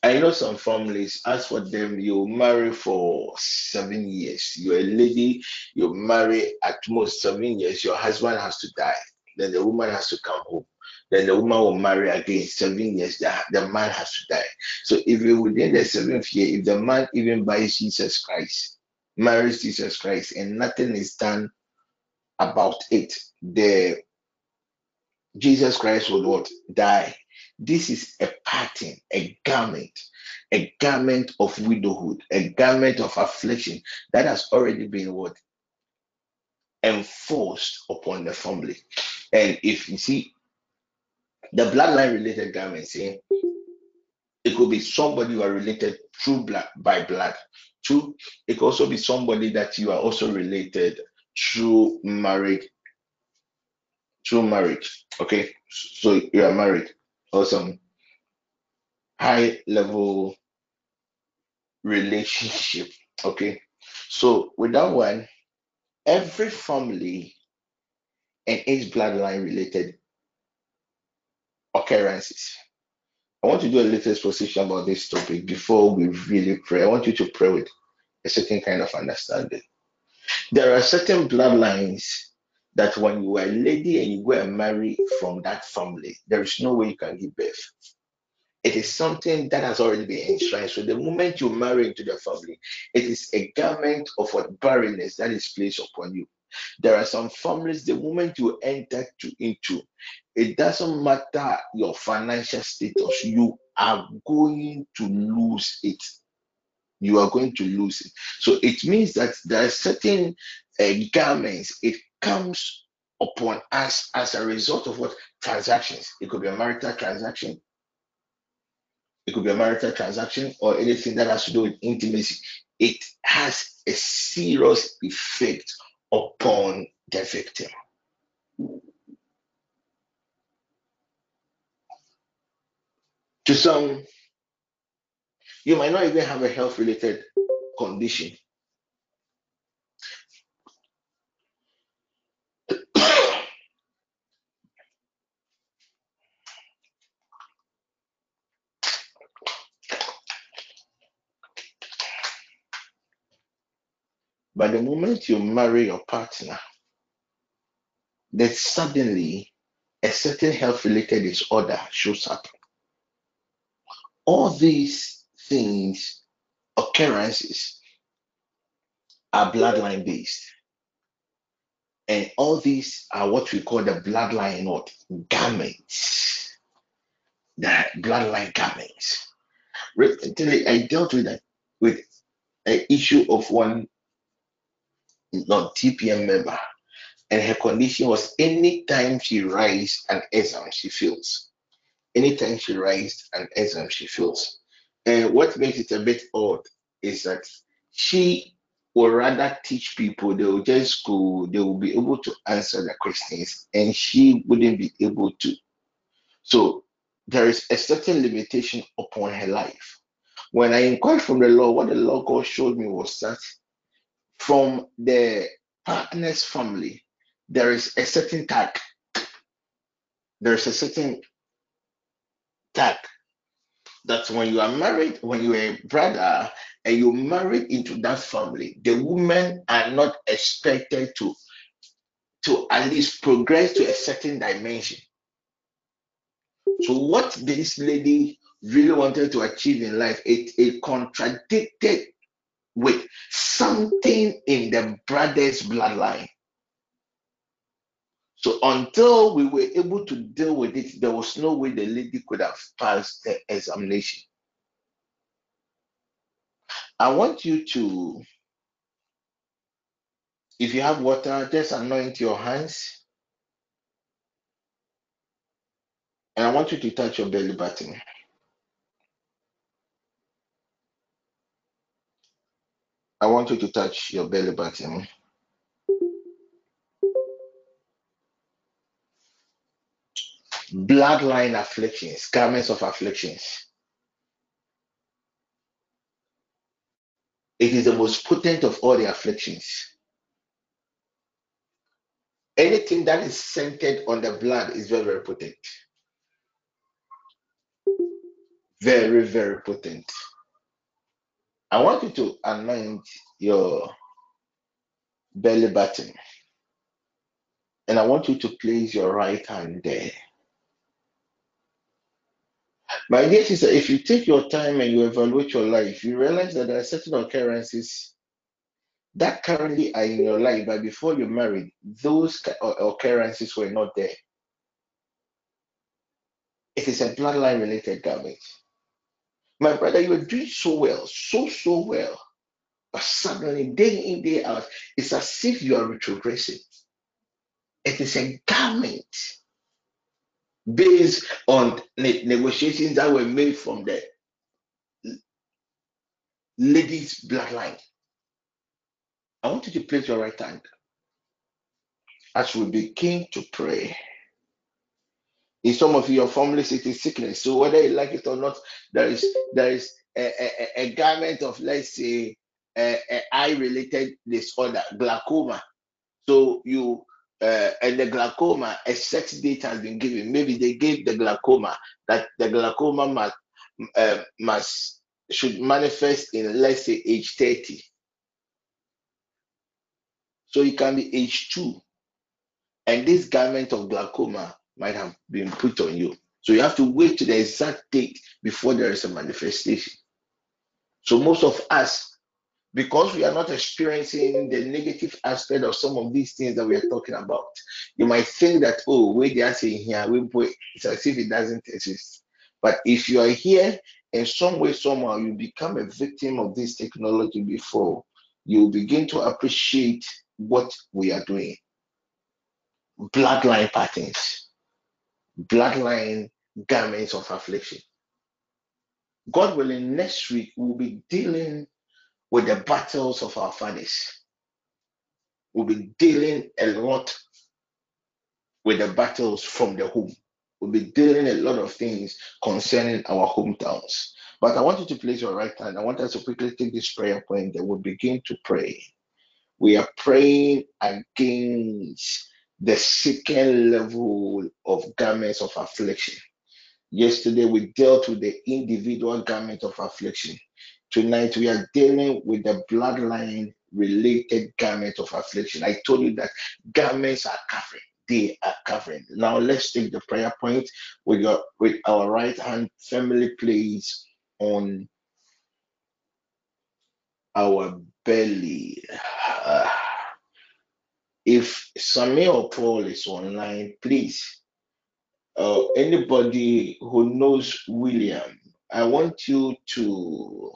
Speaker 6: I know some families, as for them, you marry for seven years. You're a lady, you marry at most seven years, your husband has to die. Then the woman has to come home. Then the woman will marry again, seven years, the, the man has to die. So if you within the seventh year, if the man even buys Jesus Christ, marries Jesus Christ, and nothing is done about it, the Jesus Christ will what? Die. This is a pattern, a garment, a garment of widowhood, a garment of affliction that has already been what? Enforced upon the family. And if you see the bloodline related garments, eh, it could be somebody you are related through blood by blood. Two, it could also be somebody that you are also related through marriage. Through marriage. Okay. So you are married or some high level relationship. Okay. So with that one, every family and its bloodline related occurrences. I want to do a little exposition about this topic before we really pray. I want you to pray with a certain kind of understanding. There are certain bloodlines that when you are a lady and you go and marry from that family, there is no way you can give birth. It is something that has already been enshrined. So the moment you marry into the family, it is a garment of what barrenness that is placed upon you. There are some families, the moment you enter to, into, it doesn't matter your financial status, you are going to lose it. You are going to lose it. So it means that there are certain uh, garments, it comes upon us as a result of what transactions. It could be a marital transaction, it could be a marital transaction or anything that has to do with intimacy. It has a serious effect upon the victim. To some, you might not even have a health related condition. But the moment you marry your partner, then suddenly a certain health related disorder shows up. All these things, occurrences, are bloodline based. And all these are what we call the bloodline what garments. The bloodline garments. Recently, I dealt with that with an issue of one non-TPM member, and her condition was anytime she writes an exam, she fails. Anytime she writes an exam, she fails. And what makes it a bit odd is that she will rather teach people, they will just go, they will be able to answer the questions, and she wouldn't be able to. So there is a certain limitation upon her life. When I inquired from the law, what the law God showed me was that from the partner's family, there is a certain tag. There is a certain tag that when you are married, when you are a brother and you married into that family, the women are not expected to to at least progress to a certain dimension. So what this lady really wanted to achieve in life, it, it contradicted with something in the brother's bloodline. So until we were able to deal with it, there was no way the lady could have passed the examination. I want you to, if you have water, just anoint your hands. And I want you to touch your belly button. I want you to touch your belly button. Bloodline afflictions, garments of afflictions. It is the most potent of all the afflictions. Anything that is centered on the blood is very, very potent. Very, very potent. I want you to anoint your belly button and I want you to place your right hand there. My dear sister, if you take your time and you evaluate your life, you realize that there are certain occurrences that currently are in your life, but before you married, those occurrences were not there. It is a bloodline related damage. My brother, you were doing so well, so, so well. But suddenly, day in, day out, it's as if you are retrogressing. It is a garment based on ne- negotiations that were made from the lady's bloodline. I want you to place your right hand as we begin to pray. In some of your families, it is sickness. So whether you like it or not, there is there is a, a, a garment of let's say a, a eye-related disorder, glaucoma. So you uh, and the glaucoma, a set date has been given. Maybe they gave the glaucoma that the glaucoma must uh, must should manifest in let's say age 30. So it can be age two, and this garment of glaucoma might have been put on you. So you have to wait to the exact date before there is a manifestation. So most of us, because we are not experiencing the negative aspect of some of these things that we are talking about, you might think that, oh, wait, they are saying here, we it's as if it doesn't exist. But if you are here in some way, somehow, you become a victim of this technology before, you begin to appreciate what we are doing. Bloodline patterns, bloodline garments of affliction. God willing, next week we'll be dealing with the battles of our fathers. We'll be dealing a lot with the battles from the home. We'll be dealing a lot of things concerning our hometowns. But I want you to place your right hand. I want us to quickly take this prayer point and we'll begin to pray. We are praying against the second level of garments of affliction. Yesterday, we dealt with the individual garment of affliction. Tonight, we are dealing with the bloodline related garment of affliction. I told you that garments are covering, they are covering. Now, let's take the prayer point with, your, with our right hand firmly placed on our belly. Uh, if Samuel Paul is online, please, uh, anybody who knows William, I want you to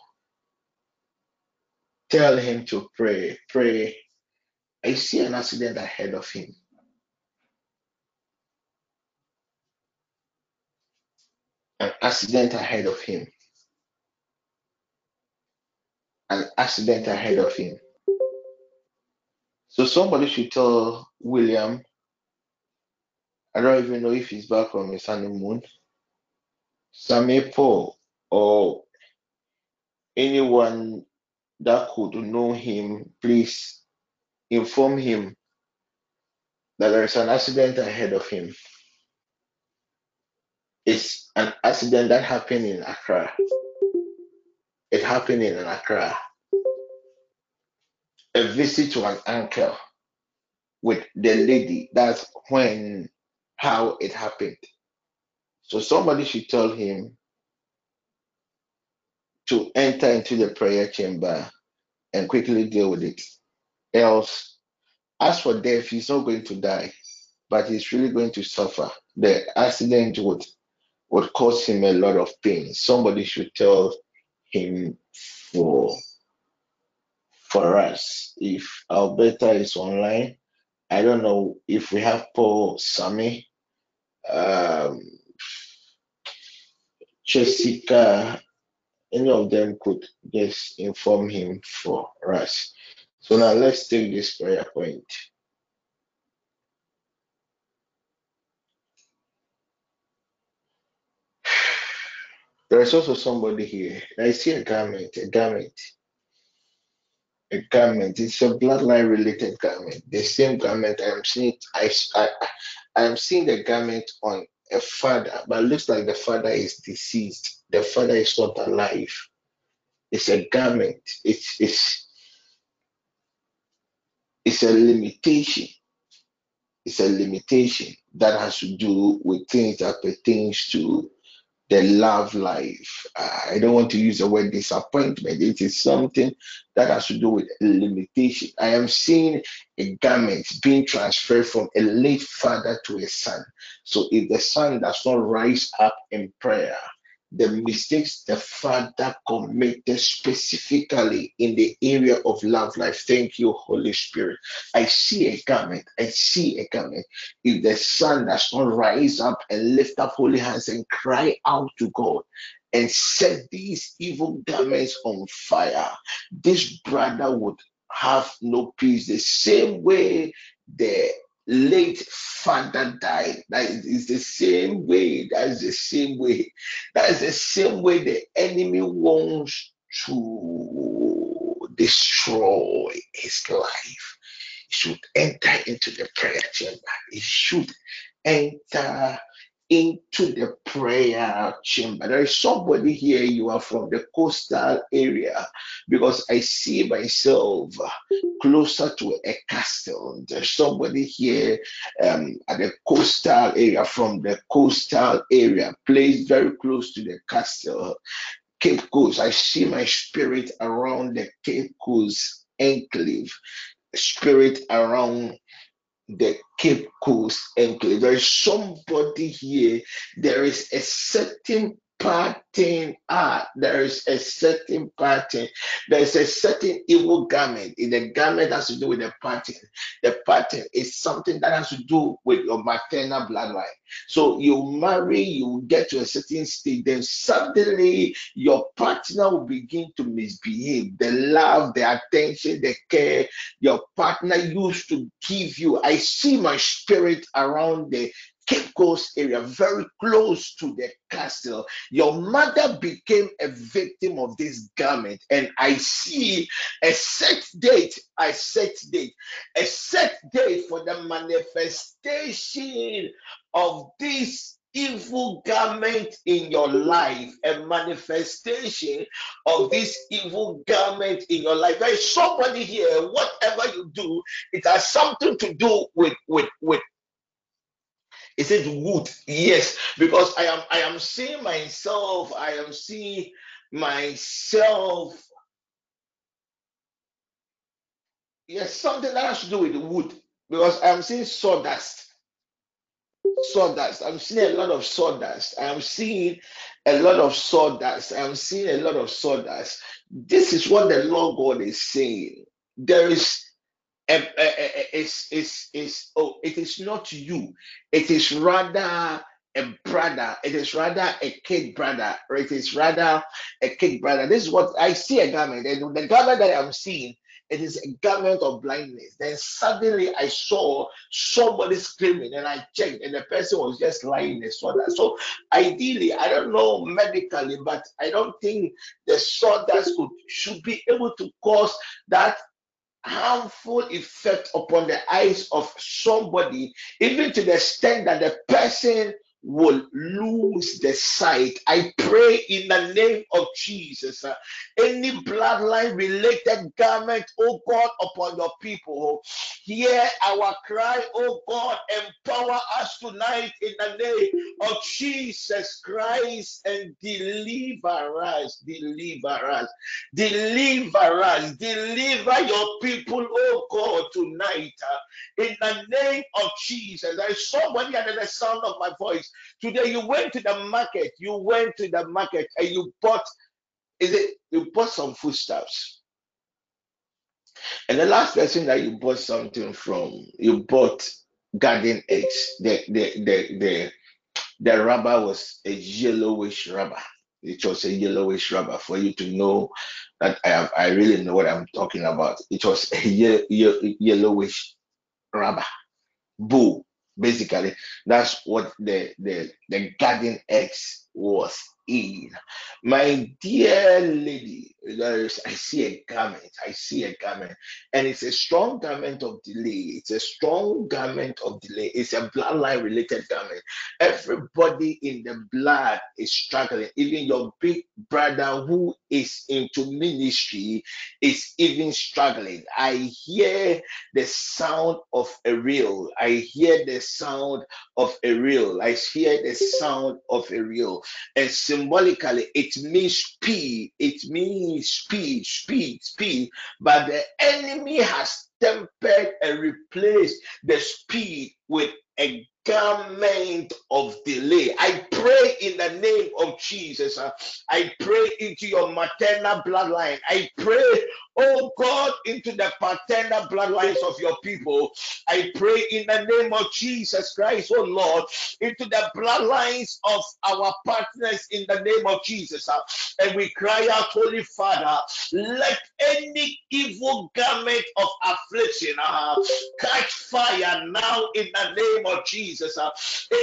Speaker 6: tell him to pray. Pray. I see an accident ahead of him. An accident ahead of him. An accident ahead of him. So somebody should tell William. I don't even know if he's back from his honeymoon. Sammy Paul or anyone that could know him, please inform him that there is an accident ahead of him. It's an accident that happened in Accra. It happened in Accra. A visit to an uncle with the lady. That's when how it happened. So somebody should tell him to enter into the prayer chamber and quickly deal with it. Else, as for death, he's not going to die, but he's really going to suffer. The accident would would cause him a lot of pain. Somebody should tell him for for us. If Alberta is online, I don't know if we have Paul Sammy, um, Jessica, any of them could just inform him for us. So now let's take this prayer point. There is also somebody here. I see a garment, a garment, a garment. It's a bloodline related garment. The same garment I am seeing. I, I, I am seeing the garment on a father, but it looks like the father is deceased. The father is not alive. It's a garment. It's it's it's a limitation. It's a limitation that has to do with things that pertains to the love life. I don't want to use the word disappointment. It is something that has to do with limitation. I am seeing a garment being transferred from a late father to a son. So if the son does not rise up in prayer, the mistakes the father committed specifically in the area of love life. Thank you, Holy Spirit. I see a garment. I see a garment. If the son does not rise up and lift up holy hands and cry out to God and set these evil garments on fire, this brother would have no peace. The same way the late father died. That is the same way. That is the same way. That is the same way the enemy wants to destroy his life. He should enter into the prayer chamber. He should enter into the prayer chamber. There is somebody here, you are from the coastal area, because I see myself closer to a castle. There's somebody here um, at the coastal area, from the coastal area, placed very close to the castle. Cape Coast. I see my spirit around the Cape Coast enclave, spirit around the Cape Coast enclave. There is somebody here. There is a certain pattern. Ah, there is a certain pattern. There is a certain evil garment. In the garment has to do with the pattern. The pattern is something that has to do with your maternal bloodline. So you marry, you get to a certain stage, then suddenly your partner will begin to misbehave. The love, the attention, the care your partner used to give you. I see my spirit around the Cape Coast area, very close to the castle. Your mother became a victim of this garment, and I see a set date, a set date, a set date for the manifestation of this evil garment in your life, a manifestation of this evil garment in your life. There is somebody here, whatever you do, it has something to do with with with is it wood? Yes, because I am I am seeing myself, I am seeing myself. Yes, something that has to do with wood. Because I'm seeing sawdust. Sawdust. I'm seeing a lot of sawdust. I'm seeing a lot of sawdust. I'm seeing a lot of sawdust. This is what the Lord God is saying. There is Eh, eh, eh, it's, it's, it's, oh, it is not you. It is rather a brother. It is rather a kid brother, or it is rather a kid brother. This is what I see a garment, and the garment that I'm seeing, it is a garment of blindness. Then suddenly I saw somebody screaming, and I checked, and the person was just lying in the sawdust. So ideally, I don't know medically, but I don't think the sawdust could should be able to cause that harmful effect upon the eyes of somebody, even to the extent that the person will lose the sight. I pray in the name of Jesus. uh, any bloodline related garment, oh God, upon your people. Hear our cry, oh God, empower us tonight in the name of Jesus Christ and deliver us, deliver us, deliver us, deliver your people, oh God, tonight uh, in the name of Jesus. I is somebody under the sound of my voice. Today you went to the market, you went to the market and you bought, is it you bought some foodstuffs. And the last person that you bought something from, you bought garden eggs. The the the the, the rubber was a yellowish rubber. It was a yellowish rubber for you to know that I have, I really know what I'm talking about. It was a ye- ye- yellowish rubber bull. Basically, that's what the the the garden eggs was in. My dear lady, I see a garment. I see a garment, and it's a strong garment of delay. It's a strong garment of delay. It's a bloodline related garment. Everybody in the blood is struggling. Even your big brother who is into ministry is even struggling. I hear the sound of a reel. I hear the sound of a reel. I hear the sound of a reel. And symbolically, it means speed. It means speed, speed, speed. But the enemy has tempered and replaced the speed with a garment of delay. I pray in the name of Jesus. I pray into your maternal bloodline. I pray, oh God, into the paternal bloodlines of your people. I pray in the name of Jesus Christ, oh Lord, into the bloodlines of our partners in the name of Jesus. And we cry out, Holy Father, let any evil garment of affliction uh, catch fire now in the name of Jesus. uh.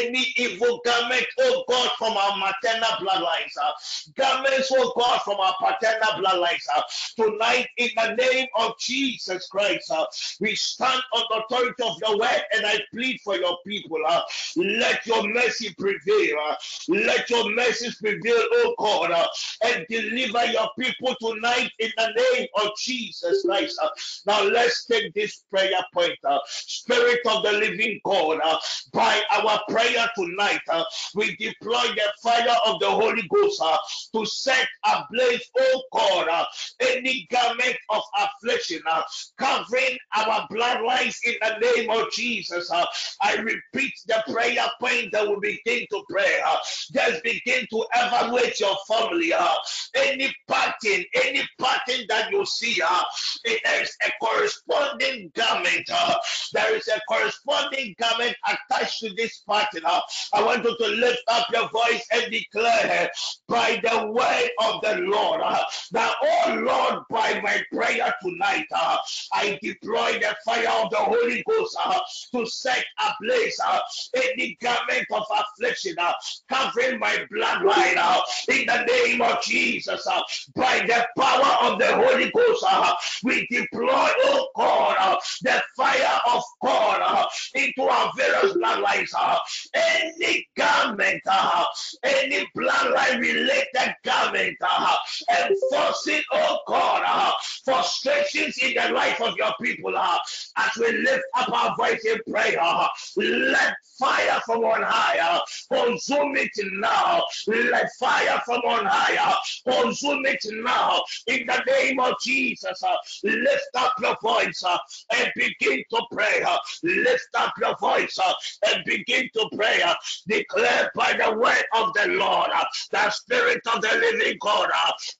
Speaker 6: Any evil garment, oh God, from our maternal bloodlines, uh, garments, oh God, from our paternal bloodlines, uh, tonight in the name of Jesus Christ, uh, we stand on the authority of your word and I plead for your people. Uh, let your mercy prevail. uh, let your mercy prevail, oh God, uh, and deliver your people tonight in the name of Jesus Christ. uh. Now let's take this prayer point. uh, Spirit of the living God, uh, by our prayer tonight, uh, we deploy the fire of the Holy Ghost uh, to set ablaze, oh God, uh, any garment of affliction uh, covering our bloodlines in the name of Jesus. uh. I repeat the prayer point that we begin to pray. uh, Just begin to evaluate your family. uh, Any pattern, any pattern that you see, uh, it- there's a corresponding garment. uh, There is a corresponding garment attached to this pattern. uh. I want you to lift up your voice and declare by the word of the Lord uh, that, oh Lord, by my prayer tonight, uh, I deploy the fire of the Holy Ghost uh, to set ablaze uh, any garment of affliction uh, covering my bloodline uh, in the name of Jesus. uh, by the power of the Holy Ghost, uh, we deploy, oh God, uh, the fire of God uh, into our various bloodlines. Uh, any garment, uh, any bloodline related garment, uh, enforcing, oh God, uh, frustrations in the life of your people. Uh, as we lift up our voice in prayer, uh, let fire from on high uh, consume it now. Let fire from on high uh, consume it now. In the name of Jesus, uh, lift up your voice uh, and begin to pray. lift up your voice and begin to pray. declare by the word of the Lord, the Spirit of the living God,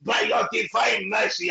Speaker 6: by your divine mercy,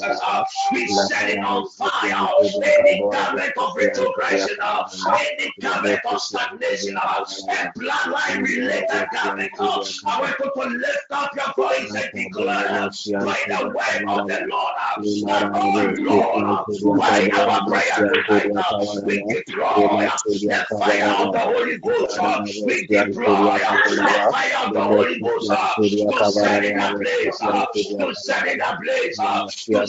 Speaker 6: uh, We set it on fire. Any garment of retrogression, uh, any garment of stagnation, uh, and bloodline related garment. uh, you to lift up your voice and declare by the word of the Lord. uh, Oh Lord, by our prayer tonight, uh, we uh, the fire of the Holy Ghost. uh, We uh, the fire of the Holy Ghost uh, to set it ablaze, uh, to set it ablaze, uh, to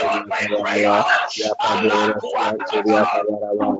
Speaker 6: God, my prayer. Allah, Lift up your voice, lift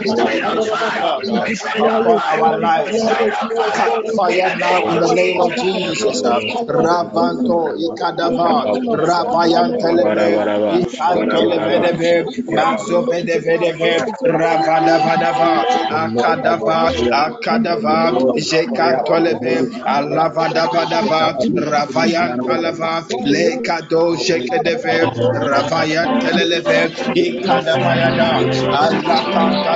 Speaker 6: speak it, Lord. Allah, shaladadada. The fire of the Holy Ghost, speak more miracle, speak it, Lord.
Speaker 7: Rabantoleve, Shakantalava, Ravayadalava, Ikadabadava, Rabantolo Kodava, Ikantalava, Rabantalava, Shakantoleve, Arabado Senteleve, Kadabadava, Ikantalava,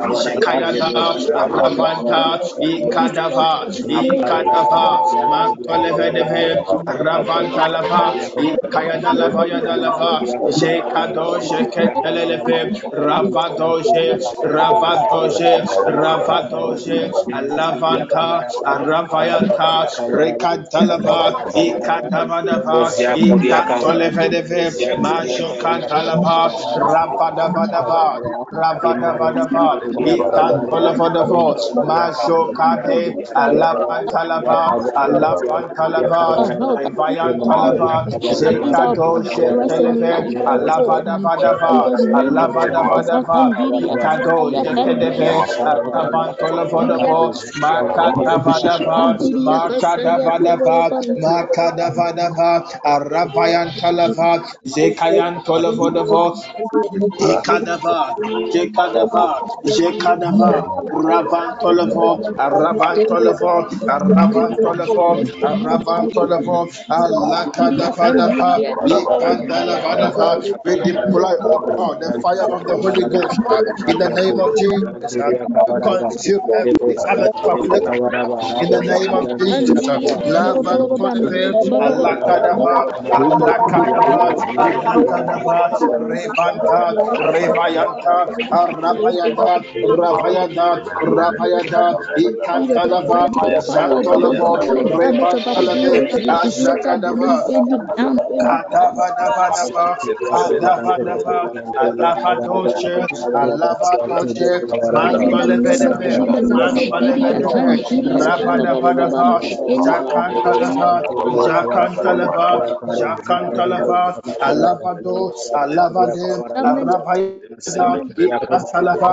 Speaker 7: lekado jekedeve ravayanteleleve ikadabayada alakantalava rebayantoleve Rabadavadava, Rabadavadava, Shekado, Shekandalava, Rabantalava, Ikadavadava, Rabayantelelefe, Shekayadoshe, Rabantolavo, Ikadava, Zantolavadavo, Alavayadalava, Ayadalavayadalava, Revantalava,
Speaker 6: Albariana
Speaker 7: Shekayada, Aravanta, Ikadava, Ikadava, Mantolevedeve, Ravantalava, Ikayadalava Yadalava, Jekado Sheketeleleve, Ravadoje, Ravadoje, Ravadoje, Alavanta, Aravayanta, Rekadalava, Ikadavadava, Ikantolevedeve, Majokantalava, Ravadavadava, Ravadavadava, Ikantolevadavo, Majokade, Alapantalava, Alapantalava, Revayantalava, Zekado Sheteleve, Alavadavadava, Alavadavadava, Ikado Shekedeve, Arabantolevadavo, Makadavadava, Makadavadava, Makadavadava, Arabayantalava, Zekayantolevadavo, Ikadava, Jekadava, Jekadava, Ravantolovo, Ravantolovo, Ravantolovo, Ravantolovo, Alakadavadava, Ikandalavadava. We deploy, oh God, the fire of the Holy Ghost in the name of Jesus. Consume every of in the name of Jesus. Lavantoleve, Alakadava, Alakadava, Alakadava, Rebanta, Rebayanta, Rabayada, Rabayada, Rabayada, Ikantalava, Jantolavo, Rebantalave, Ashakadava, Kadavadavadava, Kadavadava, Alavadoshe, Alavadoshe, Mantolebedebe, Mantolebedebe, Rabadavadava, Jakantalava, Jakantalava, Jakantalava, Alavado, Alavade, Aravaya. Ikatalava,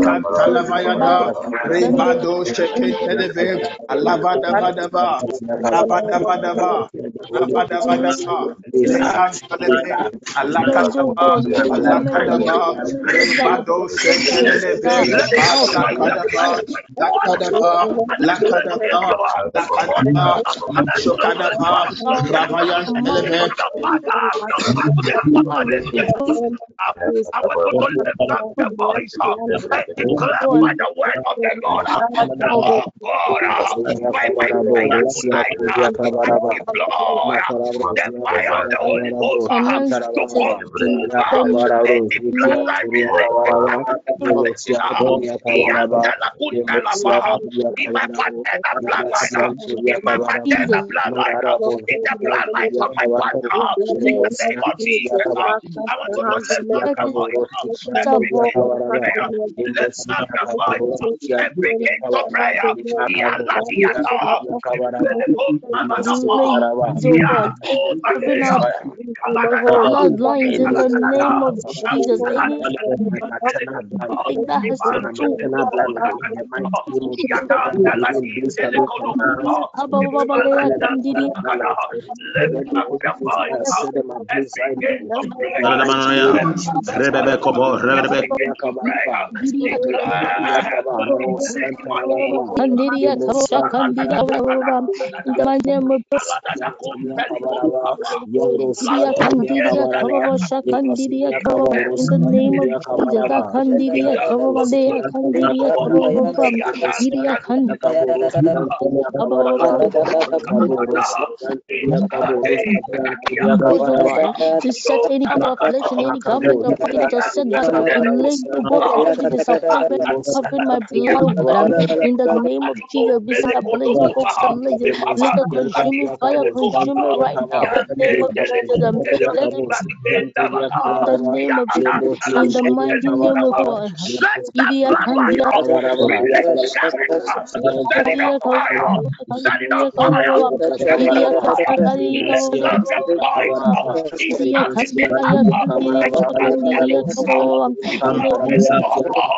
Speaker 7: Kadavadabayantalava, Arabayantolevedeve, Masukadava, Rabadalaba, Jekantalavayada, Ribado Shekenteleve, Alavadabadaba, Rabadabadaba, Rabadabadaba, Lekantaleve, Alakadaba, Alakadaba, Ribado Shekenteleve, Asakadaba, Lakadaba, Lakadaba, Lakadaba, Mashokadaba, Ravayan Televe,
Speaker 6: To declare by word of the. Oh tonight, I to bloodline in my bloodline, bloodline, bloodline partner, the to up
Speaker 8: bloodlines in the Kandiria kabosha in the name of in the of oh to set any of affliction, any government authority to set that delayed, oh God, any covering my blood, oh um, in the name of Jesus, we send a blaze, we focus the blaze, let the consuming fire consume it right now, in the name of Jesus, um, let it in the name of Jesus, in the mighty name of God. Idia
Speaker 6: bloodline
Speaker 8: kandiria
Speaker 6: up. Release it. Set it on fire. Set it on fire. Set it on
Speaker 8: Idia
Speaker 6: fire.
Speaker 8: kandiria
Speaker 6: Lift up your voice. If you
Speaker 8: Idia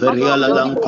Speaker 8: kandiria kandiria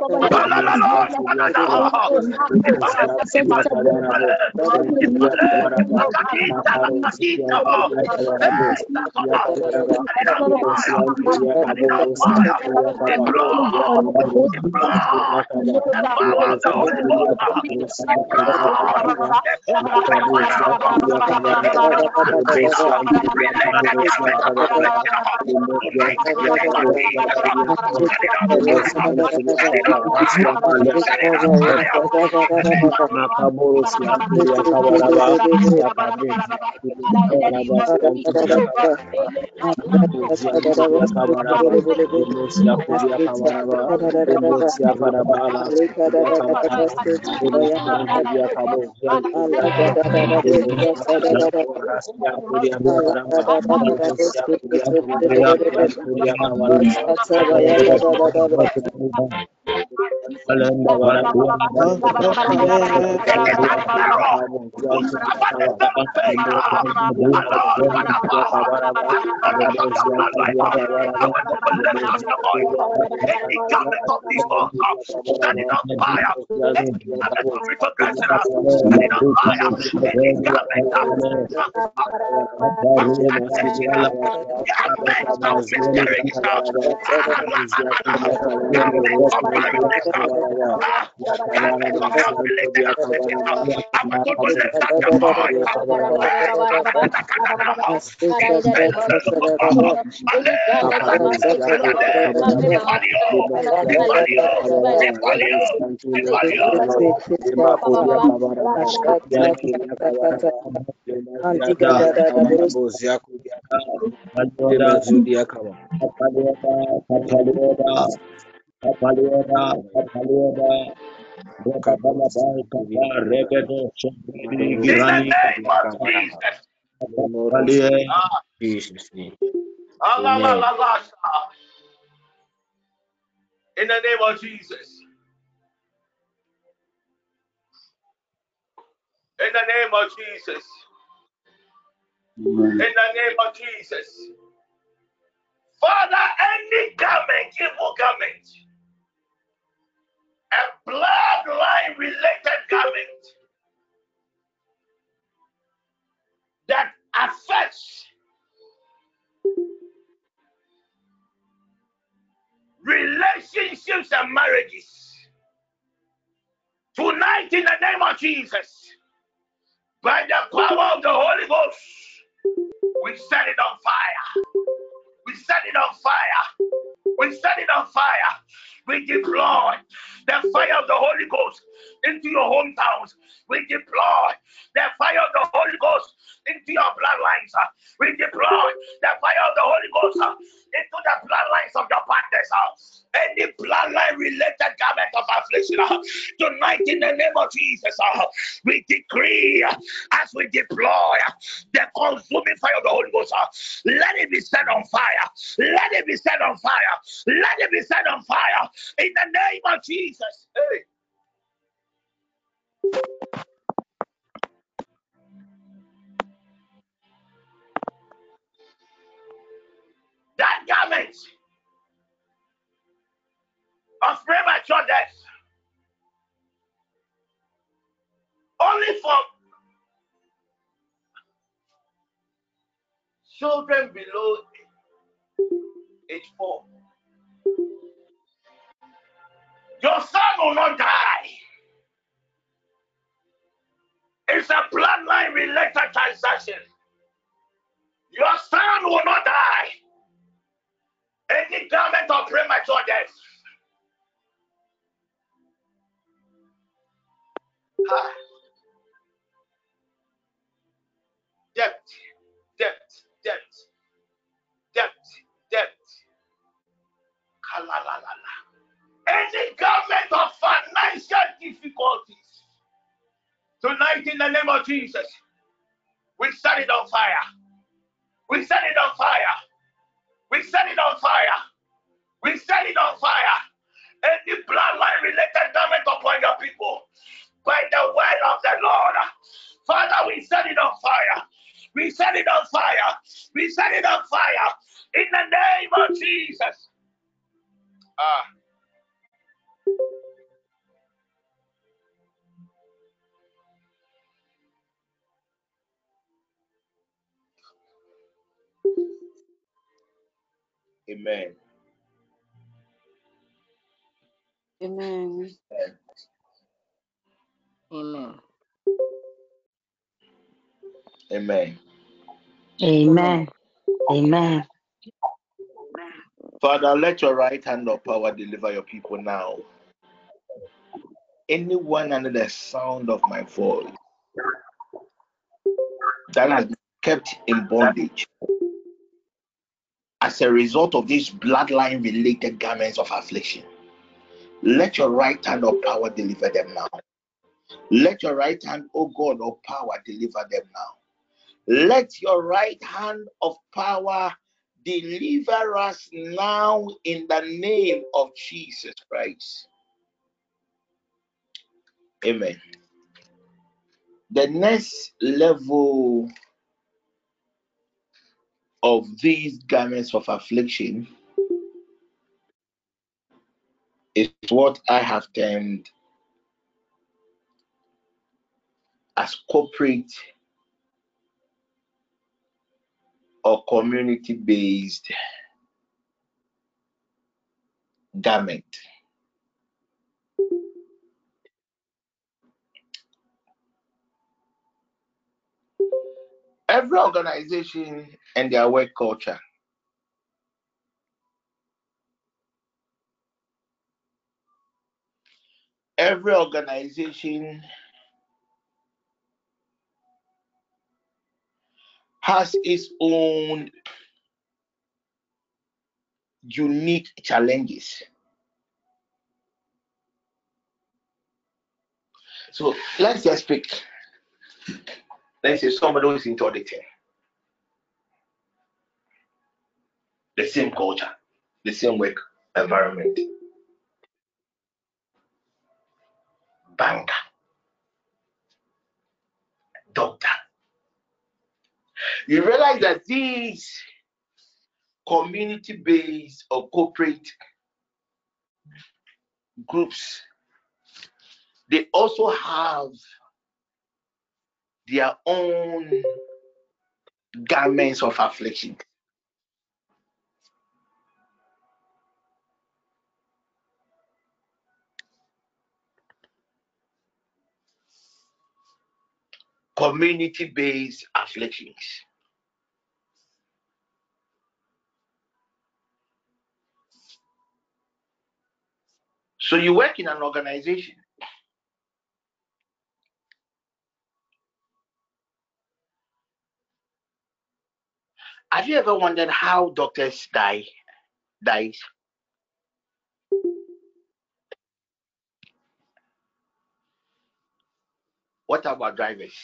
Speaker 8: of
Speaker 6: the Holy Ghost. Relate the garment of affliction. Right in the name of Jesus. Set it on fire. Set it on fire. Set it on fire.
Speaker 9: Makaburu Sianturia Kabaraba Yakabri Kabaraba Sianturia Kabaraba Zianturia Kabaraba Demosia Kuria Kabaraba Demosia Karabala Sukuria Kabaraba Demosia Kabo Zianturia Kaba Demosia Kuria Kabaraba Sianturia Kabaraba Demosia Kuria Kabaraba Zianturia Kabaraba Alenda Barakuanda
Speaker 6: Take it out of thereof. Alone, Father, Lift up your bloodline. I want you want you to lift up your voice. In the name of Jesus. Ah,
Speaker 10: Jesus' name.
Speaker 6: Allah, Allah, Allah. In the name of Jesus. In the name of Jesus. In the name of Jesus. Father, any garment, evil garment, a bloodline related garment that affects relationships and marriages. Tonight, in the name of Jesus, by the power of the Holy Ghost, we set it on fire. We set it on fire. We set it on fire. We deploy the fire of the Holy Ghost into your hometowns. We deploy the fire of the Holy Ghost into your bloodlines. We deploy the fire of the Holy Ghost into the bloodlines of your partners. Any bloodline related garment of affliction tonight in the name of Jesus, we decree as we deploy the consuming fire of the Holy Ghost. Let it be set on fire. Let it be set on fire. Let it be set on fire in the name of Jesus. That garment of premature death only for children below age four. Your son will not die. It's a bloodline related transaction. Your son will not die. Any garment of premature death. Ah. Debt, financial difficulties. Tonight, in the name of Jesus, we set it on fire. We set it on fire. We set it on fire. We set it on fire. Any bloodline related garment upon your people by the word of the Lord. Father, we set it on fire. We set it on fire. We set it on fire. In the name of Jesus. Ah. Amen.
Speaker 1: Amen.
Speaker 11: Amen.
Speaker 6: Amen.
Speaker 12: Amen. Amen.
Speaker 6: Father, let your right hand of power deliver your people now. Anyone under the sound of my voice that has been kept in bondage as a result of these bloodline related garments of affliction, let your right hand of power deliver them now. Let your right hand, oh God, of power deliver them now. Let your right hand of power deliver us now in the name of Jesus Christ. Amen. The next level of these garments of affliction is what I have termed as corporate or community based garment. Every organization and their work culture. Every organization has its own unique challenges. So let's just pick, let's say somebody who is into auditing, the same culture, the same work environment, banker, doctor. You realize that these community based or corporate groups they also have their own garments of affliction. Community based afflictions. So you work in an organization Have you ever wondered how doctors die? Dies. What about drivers?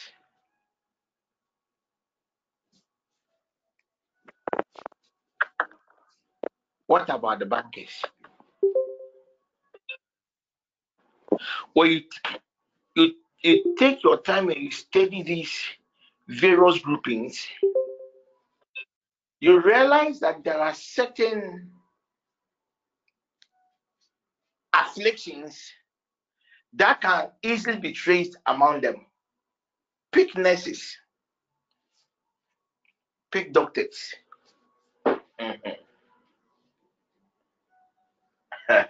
Speaker 6: What about the bankers? Well, you, you, you take your time and you study these various groupings you realize that there are certain afflictions that can easily be traced among them. Pick nurses, pick doctors. Mm-hmm.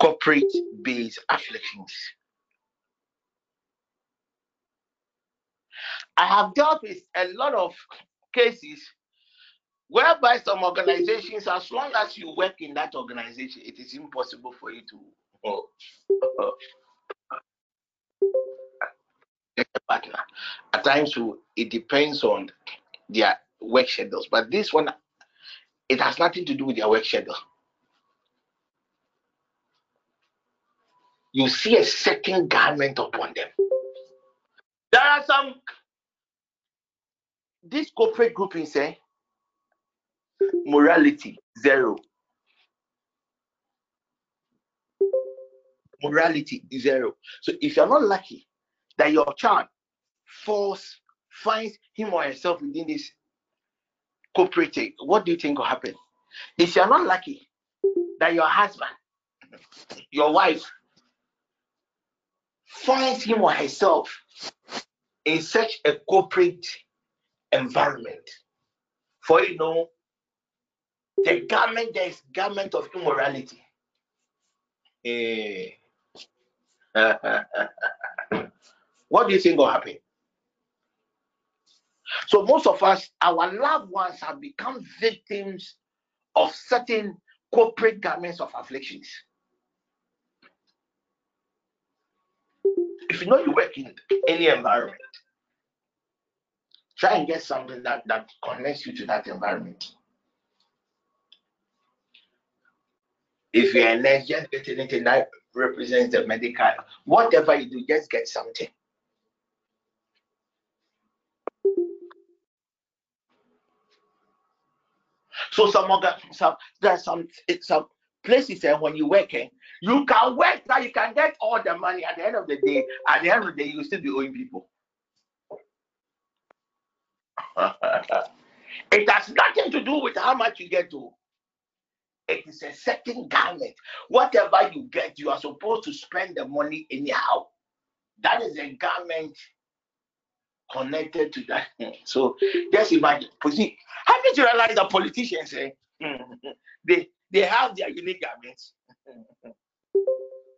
Speaker 6: Corporate based afflictions. I have dealt with a lot of cases whereby some organizations, as long as you work in that organization, it is impossible for you to oh, partner. At times, it depends on their work schedules, but this one, it has nothing to do with their work schedule. You see a certain garment upon them. There are some this corporate grouping say morality zero. Morality zero. So if you're not lucky that your child falls, finds him or herself within this corporate, what do you think will happen? If you're not lucky that your husband, your wife, finds him or herself in such a corporate environment. For you know, the garment, there is garment of immorality. Eh. what do you think will happen? So most of us, our loved ones have become victims of certain corporate garments of afflictions. If you know you work in any environment, Try and get something that, that connects you to that environment. If you're a nurse, just get anything that represents the medical. Whatever you do, just get something. So some some there's some some places and when you work, eh, you can work that you can get all the money at the end of the day. At the end of the day, you still be owing people. it has nothing to do with how much you get to. It is a certain garment. Whatever you get, you are supposed to spend the money anyhow. That is a garment connected to that. So just imagine. Haven't you realized that politicians eh, they they have their unique garments?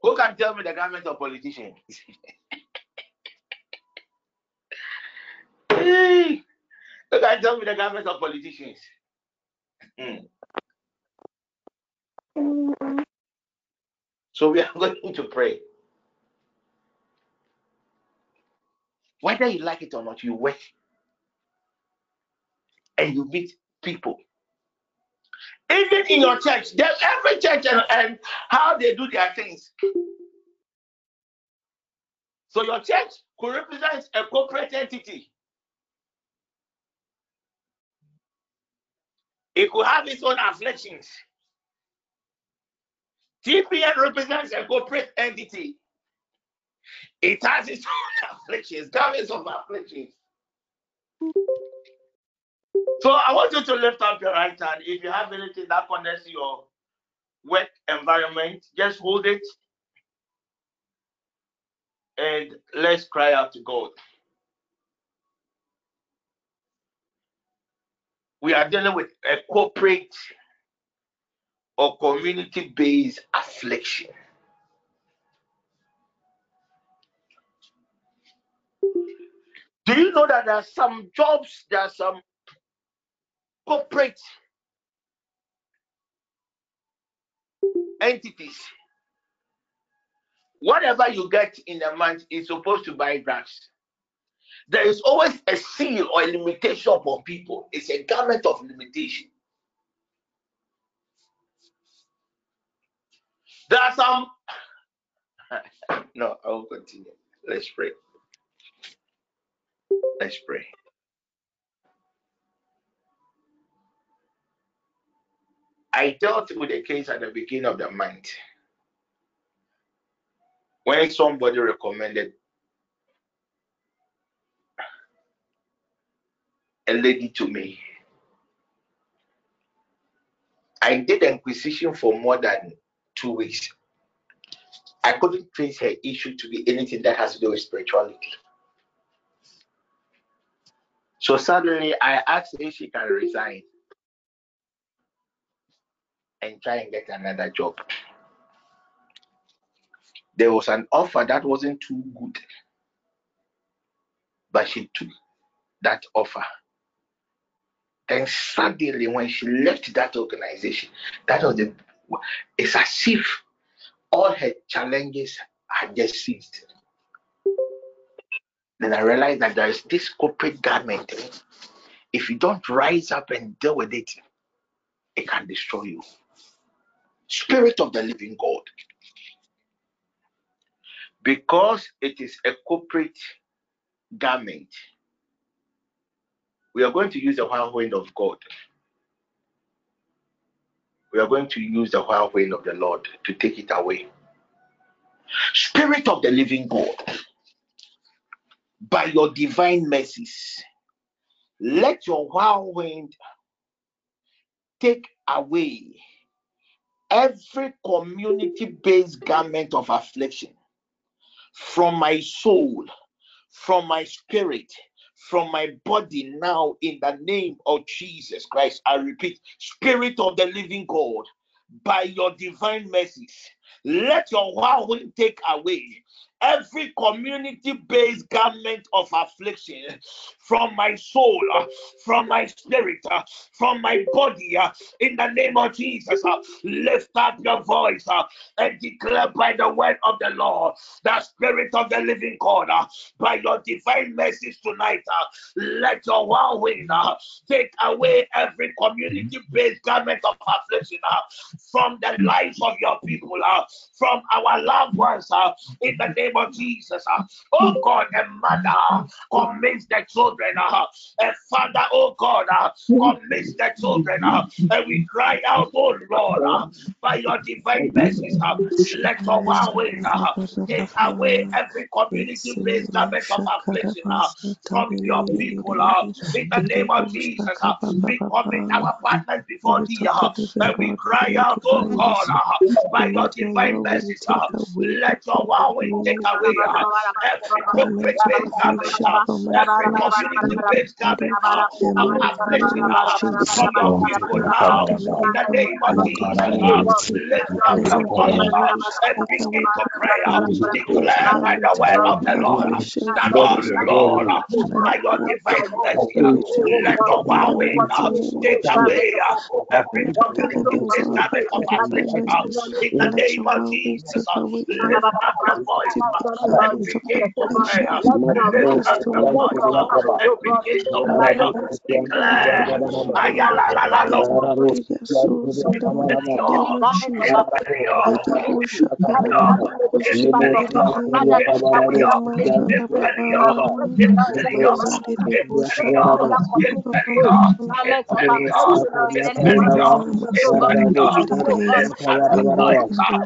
Speaker 6: Who can tell me the garment of politicians? Hey, can tell me the government of politicians. So we are going to pray. Whether you like it or not, you work and you meet people. Even in your church, there's every church and, and how they do their things. So your church could represent a corporate entity. It could have its own afflictions. TPN represents a corporate entity. It has its own afflictions, garments of afflictions. So I want you to lift up your right hand. If you have anything that connects your work environment, just hold it and let's cry out to God. We are dealing with a corporate or community based affliction. Do you know that there are some jobs, there are some corporate entities? Whatever you get in a month is supposed to buy drugs. There is always a seal or a limitation for people. It's a garment of limitation. There are some. no, I will continue. Let's pray. Let's pray. I dealt with a case at the beginning of the month when somebody recommended a lady to me. I did inquisition for more than two weeks. I couldn't trace her issue to be anything that has to do with spirituality. So suddenly I asked if she can resign and try and get another job. There was an offer that wasn't too good, but she took that offer. Then suddenly, when she left that organization, that was the it's as if all her challenges had just ceased. Then I realized that there is this corporate garment. If you don't rise up and deal with it, it can destroy you. Spirit of the living God. Because it is a corporate garment, we are going to use the whirlwind of God. We are going to use the whirlwind of the Lord to take it away. Spirit of the living God, by your divine mercies, let your whirlwind take away every community based garment of affliction from my soul, from my spirit, from my body now in the name of Jesus Christ. I repeat, Spirit of the living God, by your divine mercies, let your whirlwind take away every community based garment of affliction from my soul, from my spirit, from my body, in the name of Jesus. Lift up your voice and declare by the word of the Lord, the Spirit of the living God, by your divine message tonight, let your whirlwind take away every community based garment of affliction from the lives of your people, from our loved ones, uh, in the name of Jesus. uh. Oh God, a mother commits the children, uh, a father, oh God, uh, commits the children, uh, and we cry out, oh Lord, uh, by your divine mercies, uh, let our uh, take away every community based garment of affliction uh, from your people, uh, in the name of Jesus. uh, we commit our partners before thee, uh, and we cry out, oh God, uh, by your divine
Speaker 2: whirlwind
Speaker 6: mercy.
Speaker 2: take uh, away
Speaker 6: Let your take away uh, every corporate based uh, garment, every community based garment of affliction from your people now. In the name of Jesus, lift up your voice and begin to pray. Declare by the word of the Lord that, oh Lord, by your divine mercy, let your whirlwind take away every community based garment of affliction. In the
Speaker 2: Let
Speaker 6: name
Speaker 2: your
Speaker 6: of Jesus, lift up your voice and begin to pray. Lift up your voice and begin to pray. Declare. Ayala la la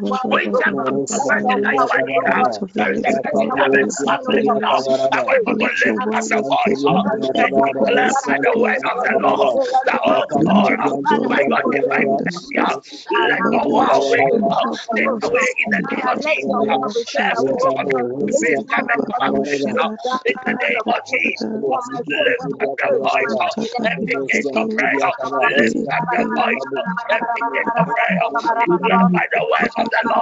Speaker 6: we
Speaker 2: the as
Speaker 6: of the
Speaker 2: my
Speaker 6: God, you, in the name of Jesus. The the the the the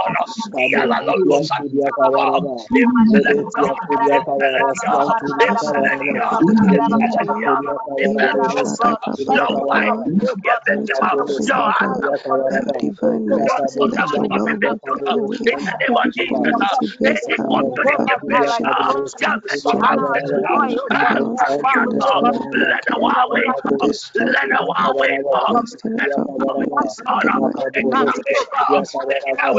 Speaker 2: you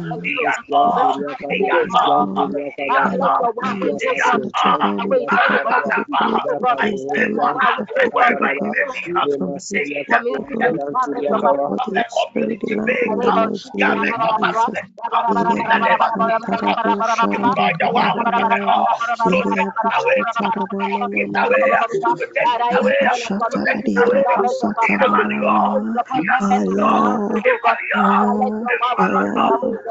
Speaker 2: Hallelujah.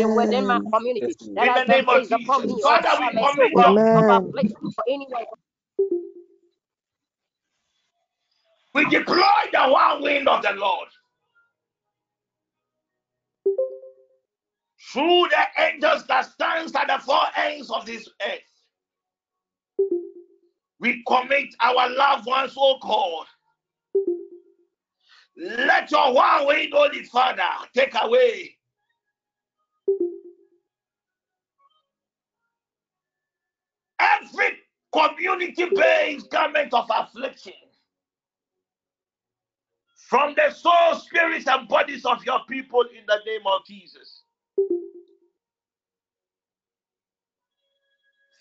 Speaker 2: Amen. My
Speaker 3: community. That
Speaker 6: in the name of Jesus. We
Speaker 2: come
Speaker 3: place for.
Speaker 6: We deploy the one wind of the Lord through the angels that stands at the four ends of this earth. We commit our loved ones, O God. Let your one wind, oh Holy Father, take away every community-based garment of affliction from the soul, spirits, and bodies of your people in the name of Jesus.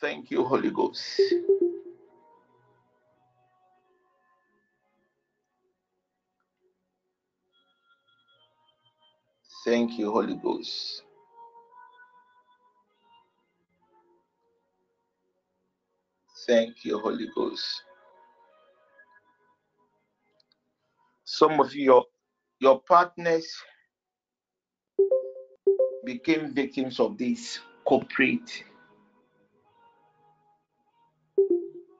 Speaker 6: Thank you, Holy Ghost. Thank you, Holy Ghost. Thank you, Holy Ghost. Some of your your partners became victims of these corporate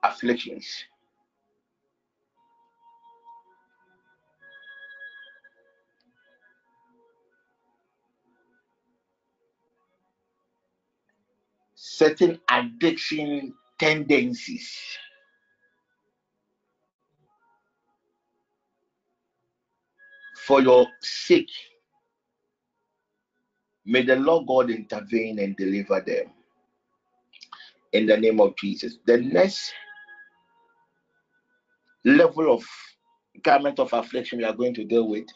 Speaker 6: afflictions. Certain addiction tendencies. For your sake, may the Lord God intervene and deliver them. In the name of Jesus. The next level of garment of affliction we are going to deal with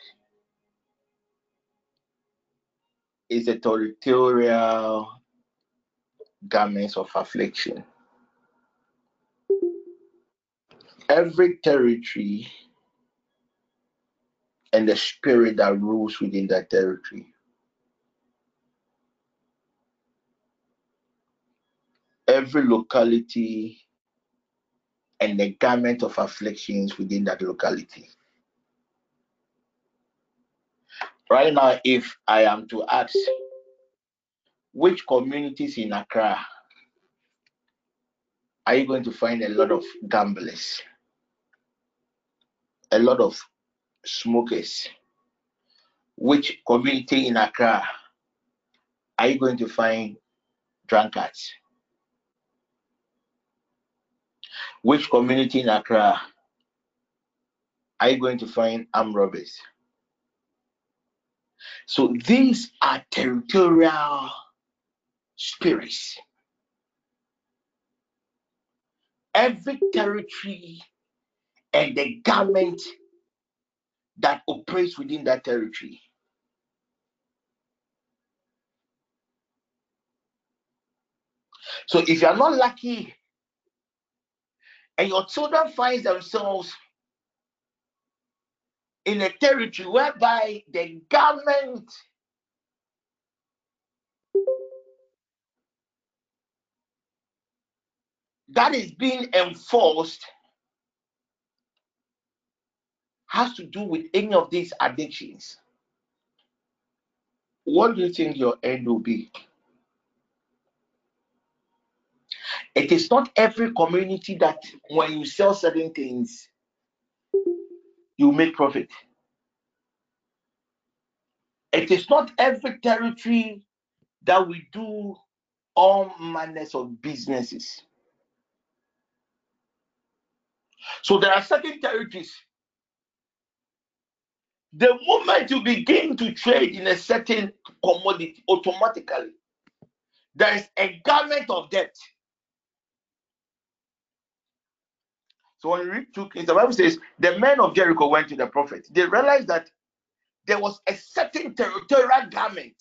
Speaker 6: is the territorial garments of affliction. Every territory and the spirit that rules within that territory. Every locality and the garment of afflictions within that locality. Right now, if I am to ask which communities in Accra are you going to find a lot of gamblers, a lot of smokers? Which community in Accra are you going to find drunkards? Which community in Accra are you going to find armed robbers? So these are territorial spirits. Every territory and the government that operates within that territory. So if you are not lucky and your children find themselves in a territory whereby the government that is being enforced has to do with any of these addictions, what do you think your end will be? It is not every community that when you sell certain things, you make profit. It is not every territory that we do all manners of businesses. So there are certain territories. The moment you begin to trade in a certain commodity, automatically there is a garment of debt. So when you read two Kings, the Bible says the men of Jericho went to the prophet. They realized that there was a certain territorial garment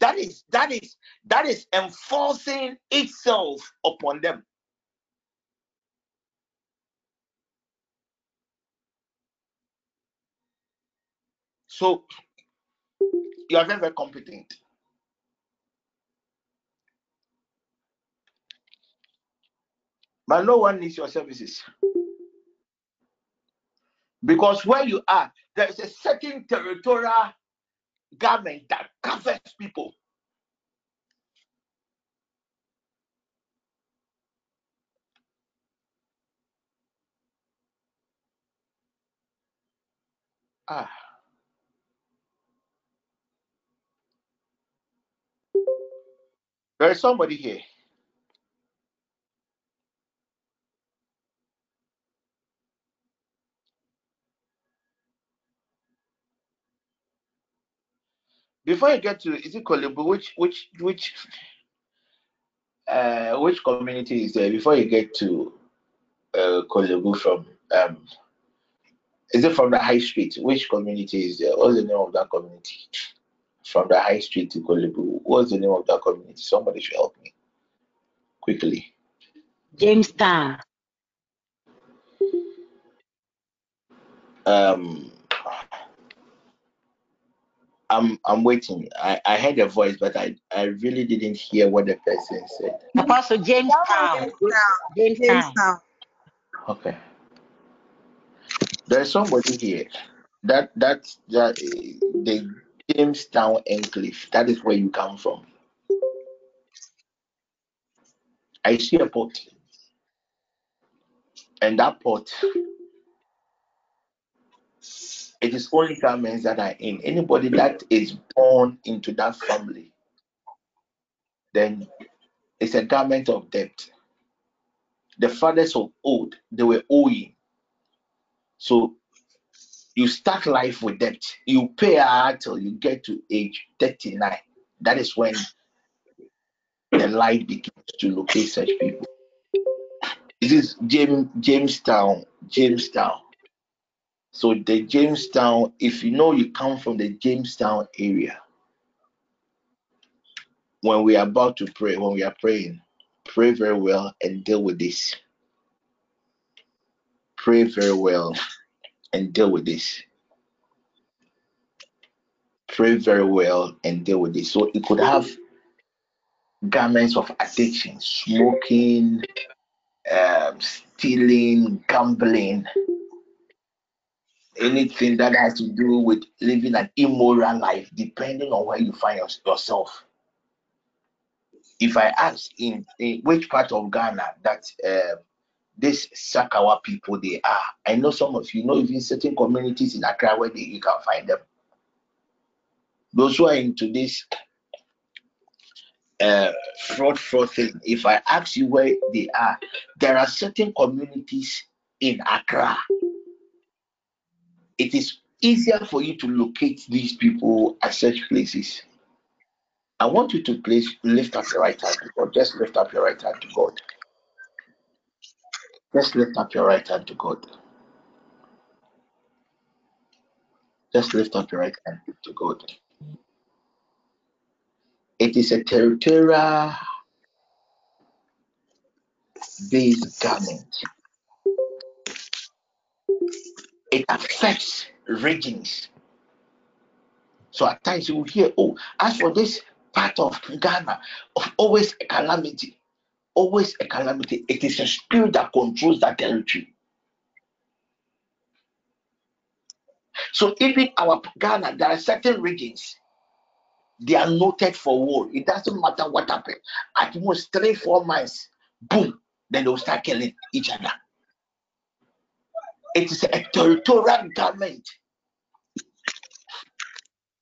Speaker 6: that is that is that is enforcing itself upon them. So you are very, very competent. But no one needs your services. Because where you are, there is a certain territorial government that covers people. Ah. There is somebody here. Before you get to is it Korle Bu, which which which uh which community is there before you get to uh Korle Bu from um is it from the high street? Which community is there? What's the name of that community? From the high street to Korle Bu. What's the name of that community? Somebody should help me quickly.
Speaker 12: Jamestown.
Speaker 6: Um I'm I'm waiting. I, I heard a voice, but I, I really didn't hear what the person said.
Speaker 12: Apostle Jamestown. Jamestown.
Speaker 1: Jamestown.
Speaker 6: Okay. There's somebody here. That that's that uh, the Jamestown Enclave. That is where you come from. I see a pot. And that pot it is only garments that are in. Anybody that is born into that family, then it's a garment of debt. The fathers of old, they were owing. So you start life with debt. You pay out till you get to age 39. That is when the light begins to locate such people. This is James Jamestown, Jamestown. So the Jamestown, if you know you come from the Jamestown area, when we are about to pray, when we are praying, pray very well and deal with this. Pray very well and deal with this. Pray very well and deal with this. So it could have garments of addiction, smoking, um, stealing, gambling, anything that has to do with living an immoral life, depending on where you find yourself. If I ask in, in which part of Ghana that uh, this Sakawa people they are, I know some of you know even certain communities in Accra where they, you can find them. Those who are into this uh, fraud fraud thing, if I ask you where they are, there are certain communities in Accra it is easier for you to locate these people at such places. I want you to please lift up your right hand to God. Just lift up your right hand to God. Just lift up your right hand to God. Just lift up your right hand to God. It is a territorial based garment it affects regions. So at times you will hear, oh, as for this part of Ghana, of always a calamity, always a calamity. It is a spirit that controls that territory. So even our Ghana, there are certain regions they are noted for war. It doesn't matter what happens. At most three, four months, boom, then they'll start killing each other. It is a territorial government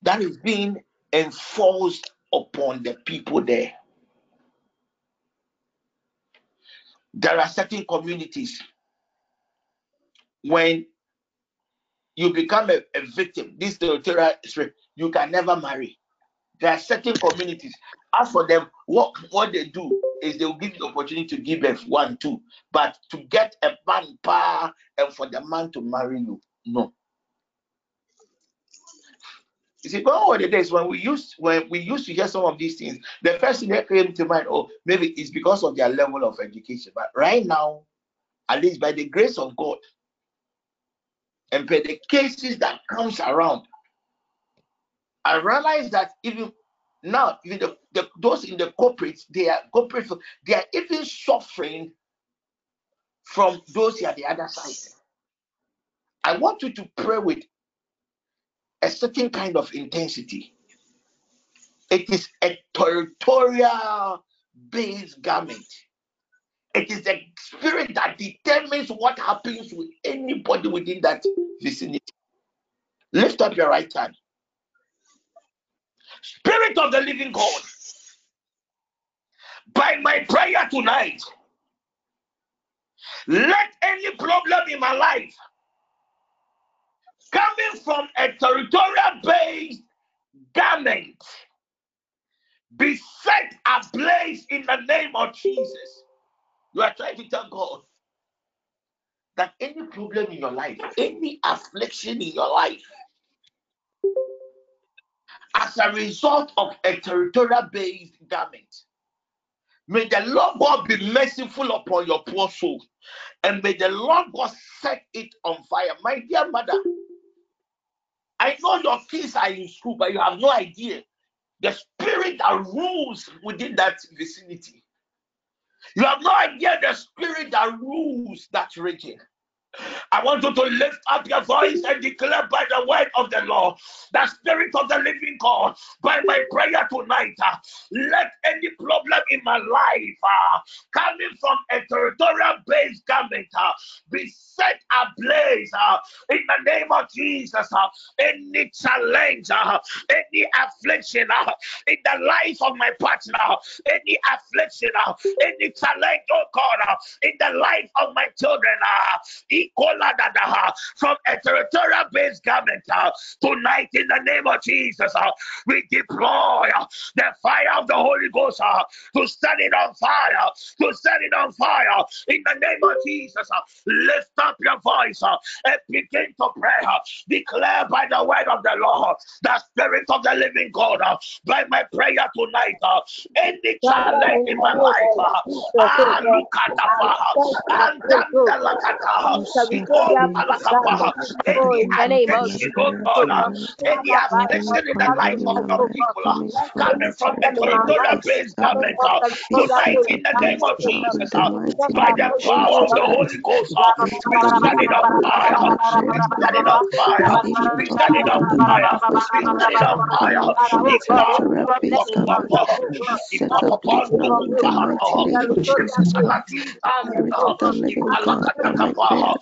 Speaker 6: that is being enforced upon the people there. There are certain communities when you become a, a victim, this territorial you can never marry. There are certain communities. As for them, what, what they do is they will give you the opportunity to give birth one, two. But to get a man power and for the man to marry you, no. You see, going over the days when we used when we used to hear some of these things, the first thing that came to mind, oh, maybe it's because of their level of education. But right now, at least by the grace of God, and by the cases that comes around, I realize that even now, even the, the, those in the corporates, they are corporate, they are even suffering from those here the other side. I want you to pray with a certain kind of intensity. It is a territorial based garment. It is a spirit that determines what happens with anybody within that vicinity. Lift up your right hand. Spirit of the living God, by my prayer tonight, let any problem in my life coming from a territorial based garment be set ablaze in the name of Jesus. You are trying to tell God that any problem in your life, any affliction in your life, as a result of a territorial based garment. May the Lord God be merciful upon your poor soul, and may the Lord God set it on fire. My dear mother, I know your kids are in school, but you have no idea the spirit that rules within that vicinity. You have no idea the spirit that rules that region. I want you to lift up your voice and declare by the word of the Lord, the Spirit of the living God, by my prayer tonight, uh, let any problem in my life uh, coming from a territorial based government uh, be set ablaze uh, in the name of Jesus. Uh, any challenge, uh, any affliction in the life of my partner, any affliction, any challenge, oh God, in the life of my children. Uh, from a territorial based government uh, tonight in the name of Jesus. Uh, we deploy uh, the fire of the Holy Ghost to set it on fire, to set it on fire in the name of Jesus. Lift up your voice and begin to pray. Declare by the word of the Lord, the Spirit of the living God, by my prayer tonight, any challenge in my life, ah, look at the the
Speaker 3: Thank you. the
Speaker 6: the people the the
Speaker 2: the
Speaker 6: the we. We. We. We.
Speaker 2: We. We. We.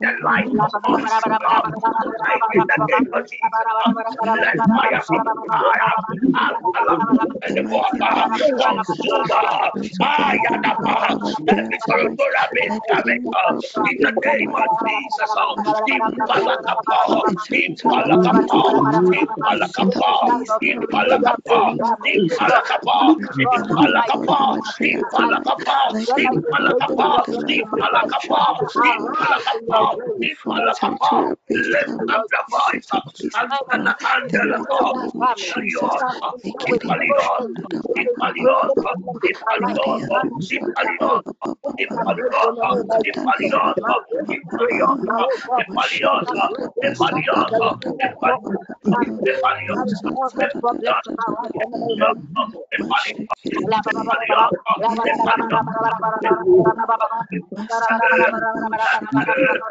Speaker 2: the ba.
Speaker 6: of all
Speaker 2: Masada
Speaker 6: people. Tonight, in the name of Jesus, let fire
Speaker 2: the mighty name of Jesus.
Speaker 6: Consume
Speaker 2: Spirit of the living God, hear my prayer
Speaker 6: every
Speaker 2: tonight.
Speaker 6: territorial based
Speaker 2: Let
Speaker 6: government
Speaker 2: any problem
Speaker 6: in the
Speaker 2: in the
Speaker 6: name of
Speaker 2: life of
Speaker 6: Jesus.
Speaker 2: my brother from
Speaker 6: Impalakapa,
Speaker 2: a territorial based
Speaker 6: Impalakapa,
Speaker 2: government be set
Speaker 6: Impalakapa,
Speaker 2: ablaze now in the
Speaker 6: Impalakapa,
Speaker 2: mighty name of Jesus.
Speaker 6: Impalakapa,
Speaker 2: Spirit of the living God,
Speaker 6: Impalakapa,
Speaker 2: hear my prayer tonight.
Speaker 6: Impalakapa,
Speaker 2: Let any problem
Speaker 6: Impalakapa,
Speaker 2: in the life of Lord.
Speaker 6: Lift up your voice.
Speaker 2: Thank you.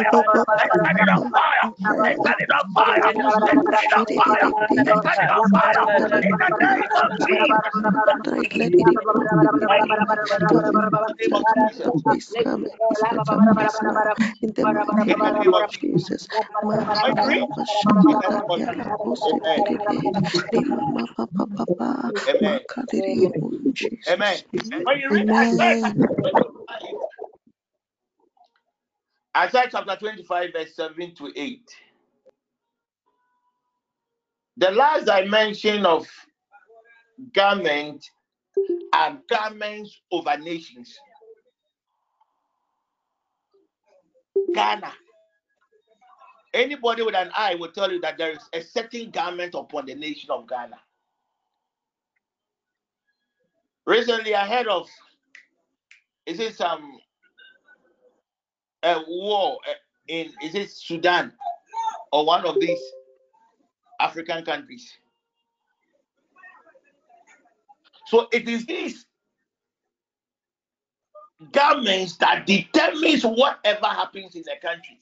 Speaker 2: broken.
Speaker 6: In the name of Jesus.
Speaker 2: This garment is let your peace now. In the mighty
Speaker 6: In the
Speaker 2: name
Speaker 6: name
Speaker 2: of
Speaker 6: of
Speaker 2: Jesus.
Speaker 6: I agree. Amen. Amen. When you read Isaiah
Speaker 2: Amen.
Speaker 6: Chapter 25, Isaiah chapter 25, verse 7 to 8. The last dimension of garment are garments over nations. Ghana. Anybody with an eye will tell you that there is a certain garment upon the nation of Ghana. Recently, I heard of is it some a war uh, in is it Sudan or one of these African countries. So it is these governments that determines whatever happens in the country.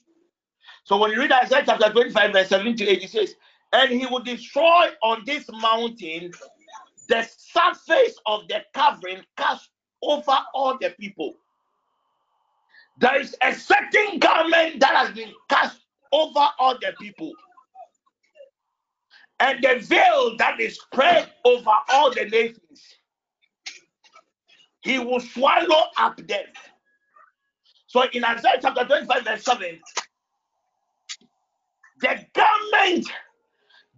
Speaker 6: So when you read Isaiah chapter 25, verse 7 to 8, it says, And he will destroy on this mountain the surface of the covering cast over all the people. There is a certain garment that has been cast over all the people. And the veil that is spread over all the nations. He will swallow up death. So in Isaiah chapter 25, verse 7, the garment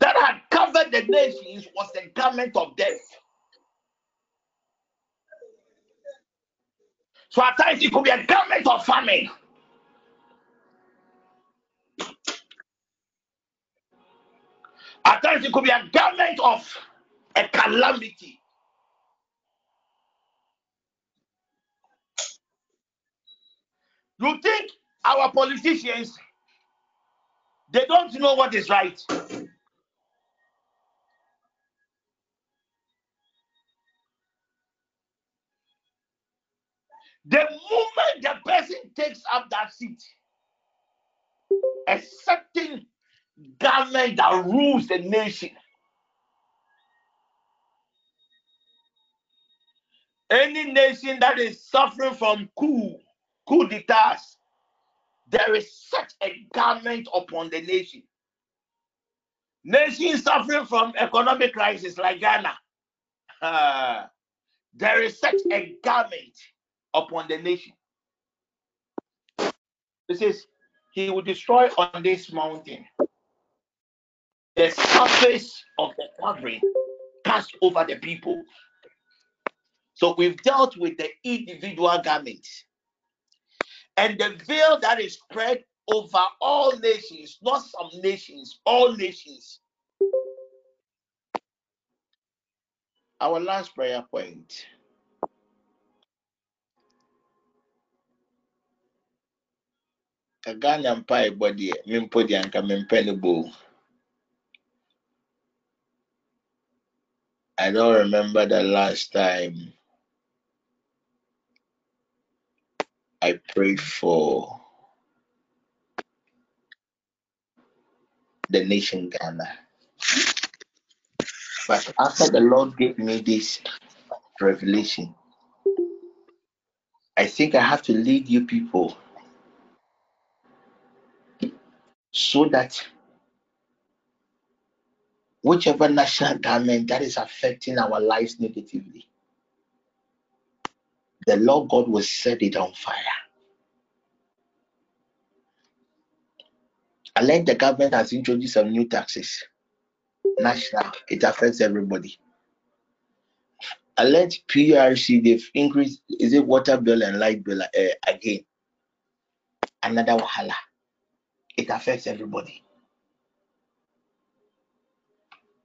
Speaker 6: that had covered the nations was the garment of death. So at times it could be a garment of famine. At times it could be a garment of a calamity. You think our politicians they don't know what is right. The moment the person takes up that seat, a certain government that rules the nation. Any nation that is suffering from coup, coup d'etats, there is such a garment upon the nation. Nations suffering from economic crisis like Ghana, uh, there is such a garment upon the nation. It says, He will destroy on this mountain the surface of the covering cast over the people. So we've dealt with the individual garments and the veil that is spread over all nations, not some nations, all nations. Our last prayer point. Anka bo. I don't remember the last time I prayed for the nation Ghana. But after the Lord gave me this revelation, I think I have to lead you people so that whichever national government that is affecting our lives negatively, the Lord God will set it on fire. Learned the government has introduced some new taxes. National, it affects everybody. Learned PRC, they've increased, is it water bill and light bill uh, again? Another wahala. It affects everybody.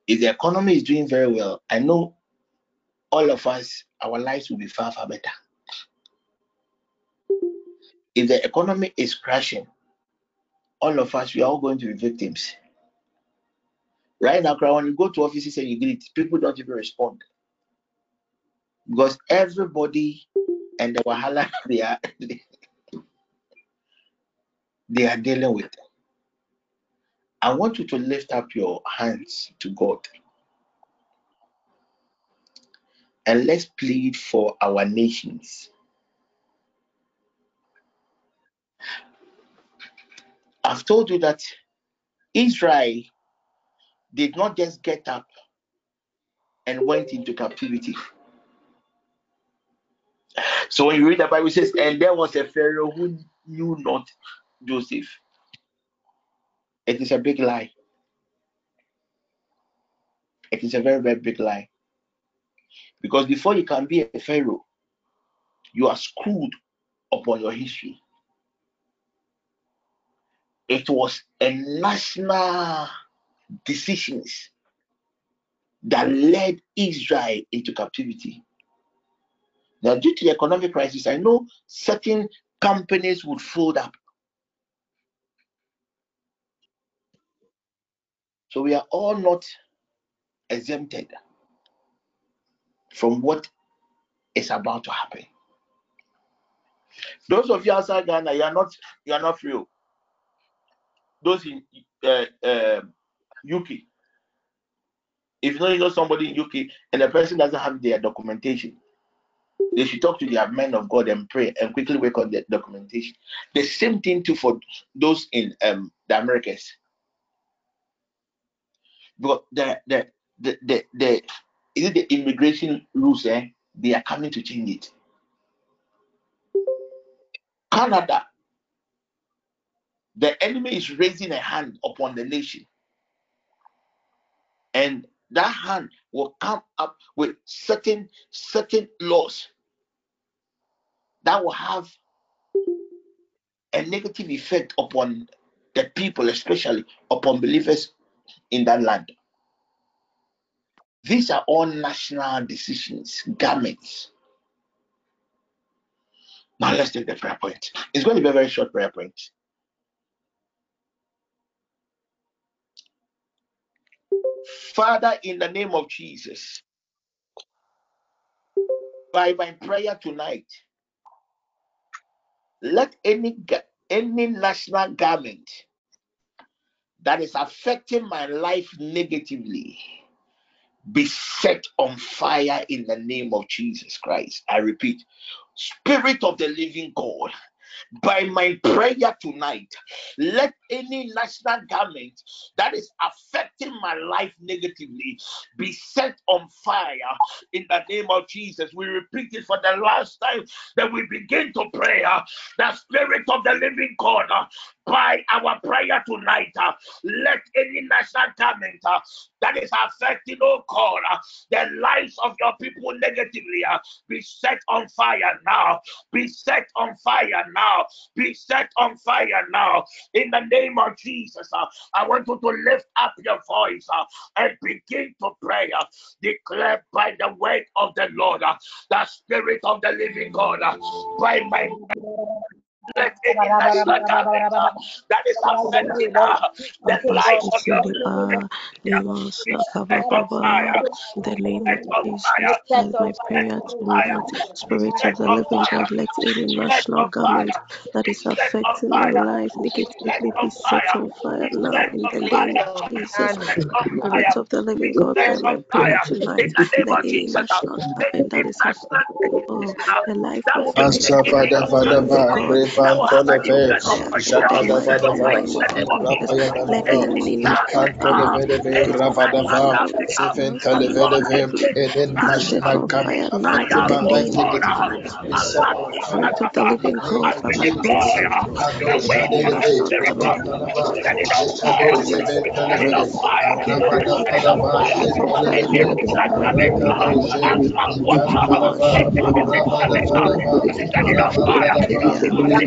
Speaker 6: If the economy is doing very well, I know all of us, our lives will be far, far better. If the economy is crashing, all of us, we are all going to be victims. Right now, when you go to offices and you greet, people don't even respond. Because everybody and the wahala they are they are dealing with. I want you to lift up your hands to God and let's plead for our nations. I've told you that Israel did not just get up and went into captivity. So when you read the Bible, it says, and there was a Pharaoh who knew not Joseph. It is a big lie. It is a very, very big lie. Because before you can be a Pharaoh, you are screwed upon your history. It was a national decisions that led Israel into captivity. Now, due to the economic crisis, I know certain companies would fold up. So we are all not exempted from what is about to happen. Those of you outside Ghana, you are not you are not free. Those in uh, uh, UK, if you know you know somebody in UK and the person doesn't have their documentation, they should talk to their men of God and pray and quickly work on the documentation. The same thing too for those in um, the Americas. But the the the the, the is it the immigration rules? Eh? They are coming to change it. Canada, the enemy is raising a hand upon the nation, and that hand will come up with certain certain laws that will have a negative effect upon the people, especially upon believers in that land. These are all national decisions, garments. Now let's take the prayer point. It's going to be a very short prayer point. Father, in the name of Jesus, by my prayer tonight, let any any national garment that is affecting my life negatively be set on fire in the name of Jesus Christ. I repeat, Spirit of the living God, by my prayer tonight, let any national garment that is affecting my life negatively be set on fire in the name of Jesus. We repeat it for the last time that we begin to pray. Uh, the Spirit of the living God, uh, by our prayer tonight, uh, let any national garment that is affecting, oh God, the lives of your people negatively be set on fire now. Be set on fire now. Be set on fire now. In the name of Jesus, uh, I want you to lift up your voice uh, and begin to pray. Uh, declare by the word of the Lord, uh, the Spirit of the living God, uh, by my let any government that is affecting the lives of your people be set on fire.
Speaker 2: In the name
Speaker 6: Set
Speaker 2: of
Speaker 6: on
Speaker 2: Jesus,
Speaker 6: fire.
Speaker 2: by my prayer
Speaker 6: Set on fire.
Speaker 2: tonight,
Speaker 6: Be
Speaker 2: Spirit of the living. God, let any national
Speaker 6: fire.
Speaker 2: that is affecting my life negatively be set on fire now in the name of Jesus. Spirit of the living God,
Speaker 6: set
Speaker 2: my
Speaker 6: on
Speaker 2: prayer
Speaker 6: fire.
Speaker 2: tonight,
Speaker 6: In the name
Speaker 2: let
Speaker 6: of
Speaker 2: any national garment that is affecting oh, the life
Speaker 6: that
Speaker 2: of
Speaker 6: will
Speaker 2: your
Speaker 6: be
Speaker 7: Asa
Speaker 2: people,
Speaker 7: fada
Speaker 6: negative
Speaker 2: Father,
Speaker 7: fada ba
Speaker 2: God,
Speaker 6: negatively, that will have
Speaker 7: repantole
Speaker 6: an
Speaker 7: fe
Speaker 2: on
Speaker 6: effect
Speaker 2: fire
Speaker 6: upon
Speaker 2: in
Speaker 6: you.
Speaker 2: the
Speaker 7: jakada
Speaker 2: mighty
Speaker 7: fada
Speaker 6: So we
Speaker 7: ba
Speaker 2: name of
Speaker 6: set on
Speaker 2: Jesus.
Speaker 7: rapaya
Speaker 6: fire
Speaker 7: ba
Speaker 2: any
Speaker 6: any
Speaker 7: ikantole
Speaker 2: national
Speaker 6: garment,
Speaker 7: ve
Speaker 6: any
Speaker 7: ravada va
Speaker 6: garment
Speaker 7: sefentele
Speaker 6: that
Speaker 7: ve
Speaker 6: has made
Speaker 7: any
Speaker 2: be
Speaker 6: that
Speaker 2: set
Speaker 7: national
Speaker 2: on
Speaker 6: release
Speaker 2: fire
Speaker 7: garment
Speaker 2: now
Speaker 7: affecting
Speaker 2: in
Speaker 6: fire,
Speaker 2: the
Speaker 7: my life
Speaker 2: name of
Speaker 6: God,
Speaker 7: negatively
Speaker 2: Jesus.
Speaker 7: be set
Speaker 6: Allah,
Speaker 7: on
Speaker 2: Spirit
Speaker 7: fire
Speaker 2: of the
Speaker 7: in
Speaker 2: living
Speaker 7: the name
Speaker 2: God,
Speaker 6: as
Speaker 7: of
Speaker 6: we
Speaker 2: by my
Speaker 6: deploy
Speaker 2: prayer
Speaker 7: Jesus
Speaker 2: tonight,
Speaker 6: the
Speaker 7: ikado
Speaker 2: let
Speaker 6: wings
Speaker 2: any
Speaker 7: shadele
Speaker 6: of the
Speaker 7: ve
Speaker 2: national
Speaker 6: Spirit,
Speaker 2: garment
Speaker 7: rapanda
Speaker 6: we
Speaker 7: ba
Speaker 6: set it. On
Speaker 7: ikado
Speaker 6: fire, we
Speaker 7: seventele
Speaker 6: set it.
Speaker 7: Ve
Speaker 6: on fire,
Speaker 7: arabada
Speaker 6: we set it.
Speaker 7: Fada
Speaker 6: on
Speaker 7: ba
Speaker 6: fire.
Speaker 2: set on
Speaker 7: yetole
Speaker 2: fire
Speaker 6: Any
Speaker 2: now
Speaker 7: ve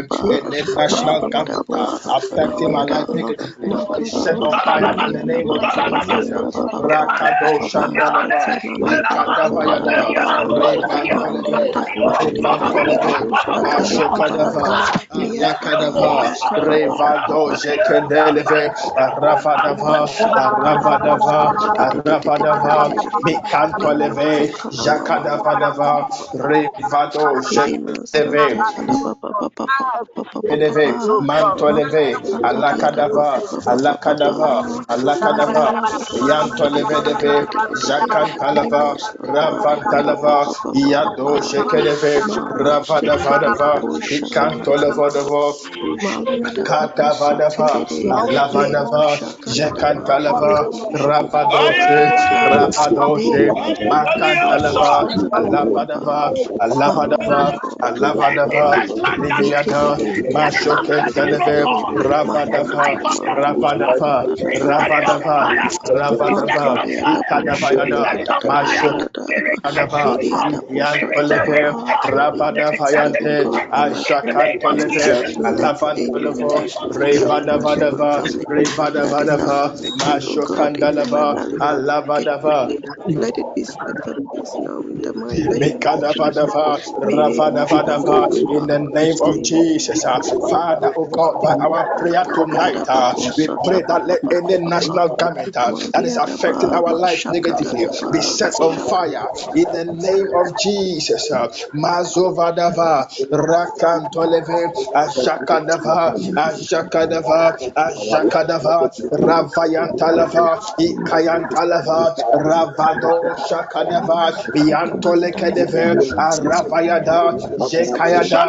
Speaker 6: national
Speaker 7: government affecting my life. Set on fire in the name of Jesus. Rakado Eleve, Mantoleve, Alakadava, Alakadava, Alakadava, Yantoleve, Jakantalava, Ravantalava, Yado Shekeleve, Ravadavadava, Ikantolevadava, Katavadava, Alavadava, Jekantalava, Ravadoshe, Ravadoshe, Makantalava, Alavadava, Alavadava, Alavadava, Liviada, Mashokenteleve, Ravadava, Ravadava, Ravadava, Ravadava, Ikadavayada, Mashok. Adava, Yantoleve, Rabada Vayante, Ashakantoleve, Alafantolovo, Revada Vadava, Revada Vadava, Mashokandalava, Alavadava,
Speaker 2: Let it be settled peace now in the mighty name of Jesus.
Speaker 7: Mikadavadava, Ravadavadava, in the name of Jesus, uh, Father, oh God, by our prayer tonight, uh, we pray that let any national government uh, that is affecting our life negatively be set on fire in the name of Jesus. uh, Mazovadava, Rakantoleve, Ashakadava, Ashakadava, Ashakadava, Ravayantalava, Ikayantalava, Ravado Shakadava, Yantolekedeve, Aravayada, Jekayada,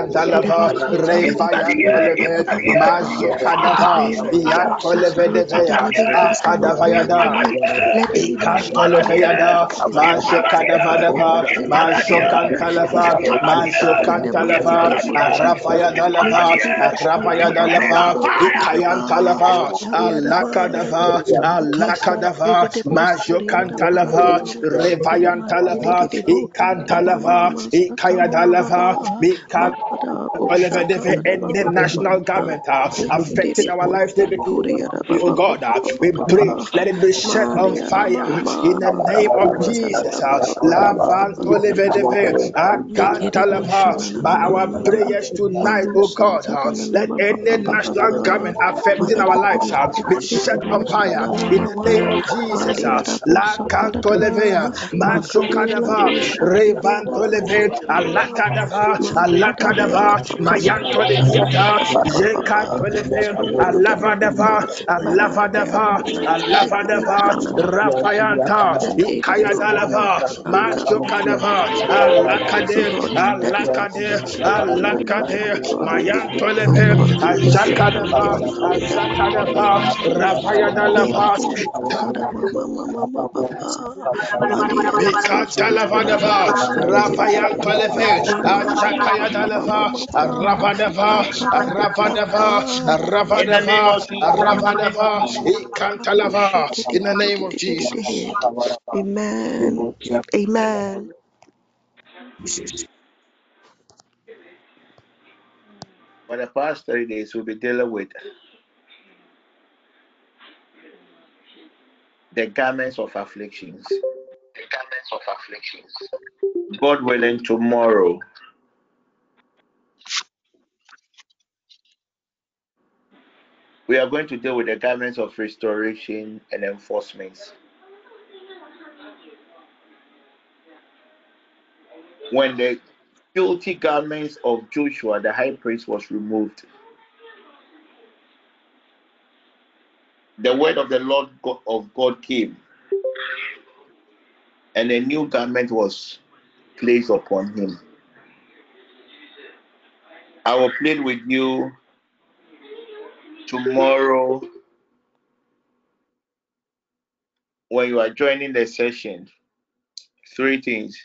Speaker 7: Alakandalava, Revayantoleve, Mazokadava, Yantolevedevea, Akadavayada,
Speaker 2: Let it be
Speaker 7: Ikantoleveyada, Mashokadavadava, Mashokantalava, Mashokantalava, Arapayadalava, Arapayadalava, Ikayantalava, Alakadava, Alakadava, Mashokantalava, Revayantalava, Ikantalava, Ikayadalava, Mikan. Elevative in the national government uh, affecting our lives negatively. Oh God, uh, we pray, let it be set on fire in the name of Jesus. Uh, By our prayers tonight, oh God, uh, let any national government affecting our lives uh, be set on fire in the name of Jesus. Uh, Lakantolevea, Mashokadava, Revantoleve, Alakadava, Alakadava, Mayantoliviata, Yekantolive, Alavadava, Alavadava, Alavadava, Rafayanta, Ikayadalava, Mashokadava, Alakade, Alakade, Alakade, Mayantolive, Ajakadava, Ajakadava, Ravayadalava, Ikantalavadava, Ravayantaleve, Ashakayadalava, Ravadava, Ravadava,
Speaker 10: In the name
Speaker 7: Ravadava,
Speaker 10: of Jesus.
Speaker 7: In the name of Jesus.
Speaker 2: Amen. Amen.
Speaker 10: For the past three days, we'll be dealing with the garments of afflictions. The garments of afflictions. God willing, tomorrow we are going to deal with the garments of restoration and enforcement. When the guilty garments of Joshua, the high priest, was removed, the word of the Lord God, of God came, and a new garment was placed upon him. I will plead with you tomorrow
Speaker 6: when you are joining the session, three things.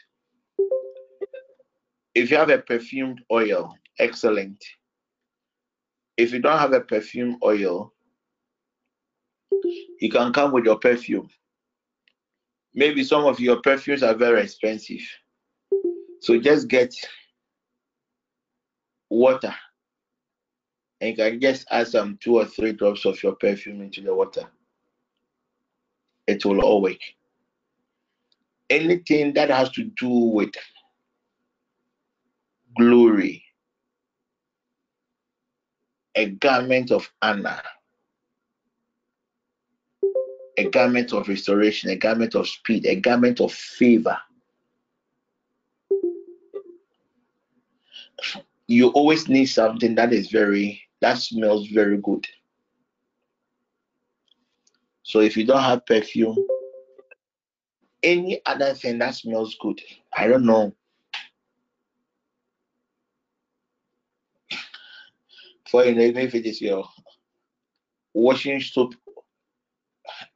Speaker 6: If you have a perfumed oil, excellent. If you don't have a perfume oil, you can come with your perfume. Maybe some of your perfumes are very expensive. So just get water and you can just add some two or three drops of your perfume into the water. It will all work. Anything that has to do with glory, a garment of honor, a garment of restoration, a garment of speed, a garment of favor. You always need something that is very, that smells very good. So if you don't have perfume, any other thing that smells good, I don't know. For you know, even if it is your washing soap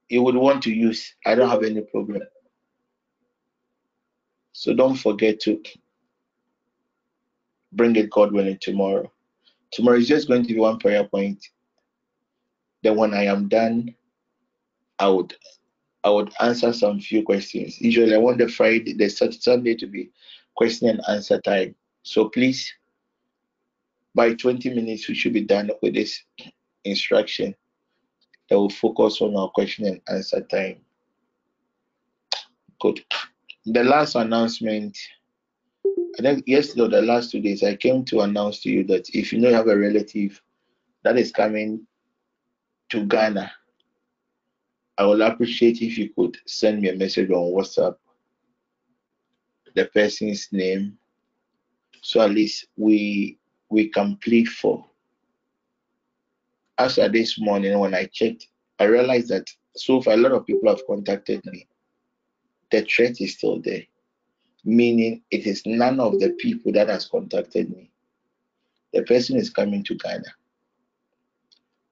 Speaker 6: you would want to use, I don't have any problem. So don't forget to bring it God willing tomorrow. Tomorrow is just going to be one prayer point. Then when I am done, I would I would answer some few questions. Usually I want the Friday, the Sunday to be question and answer time. So please, by 20 minutes, we should be done with this instruction that will focus on our question and answer time. Good. The last announcement, I think yesterday or the last two days, I came to announce to you that if you know you have a relative that is coming to Ghana, I will appreciate if you could send me a message on WhatsApp, the person's name, so at least we we can plead for. As of this morning when I checked, I realized that so far a lot of people have contacted me. The threat is still there, meaning it is none of the people that has contacted me. The person is coming to Ghana.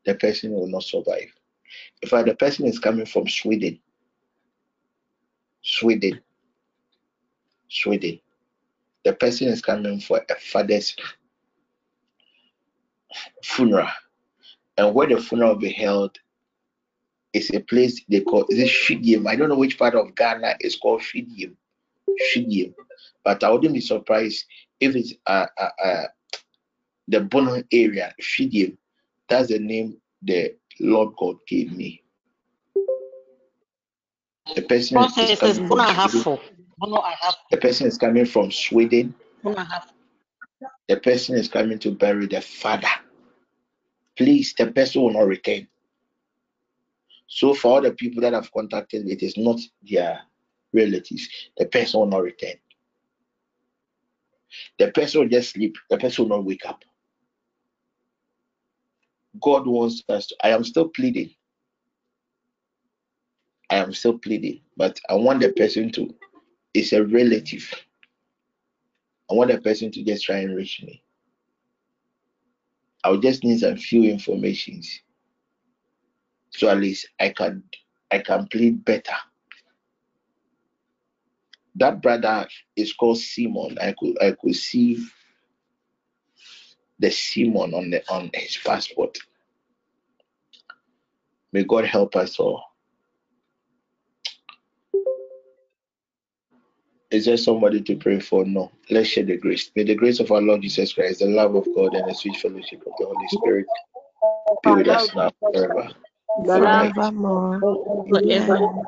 Speaker 6: The person will not survive. Fact, the person is coming from Sweden. Sweden. Sweden. The person is coming for a father's funeral and where the funeral will be held is a place they call is it Shidim. I don't know which part of Ghana is called Shidim. Shidim. But I wouldn't be surprised if it's uh, uh, uh, the Bono area, Shidim. That's the name the Lord God gave me. The person is coming from Sweden. The person is coming from Sweden. The person is coming to bury the father please, the person will not return. So for all the people that have contacted, it is not their relatives. The person will not return. The person will just sleep. The person will not wake up. God wants us to. I am still pleading. I am still pleading, but I want the person to. It's a relative. I want the person to just try and reach me. I'll just need some few informations so at least I can I can plead better. That brother is called Simon. I could I could see the Simon on the on his passport. May God help us all. Is there somebody to pray for? No. Let's share the grace. May the grace of our Lord Jesus Christ, the love of God, and the sweet fellowship of the Holy Spirit be with us now forever.
Speaker 2: Forevermore.
Speaker 3: Amen.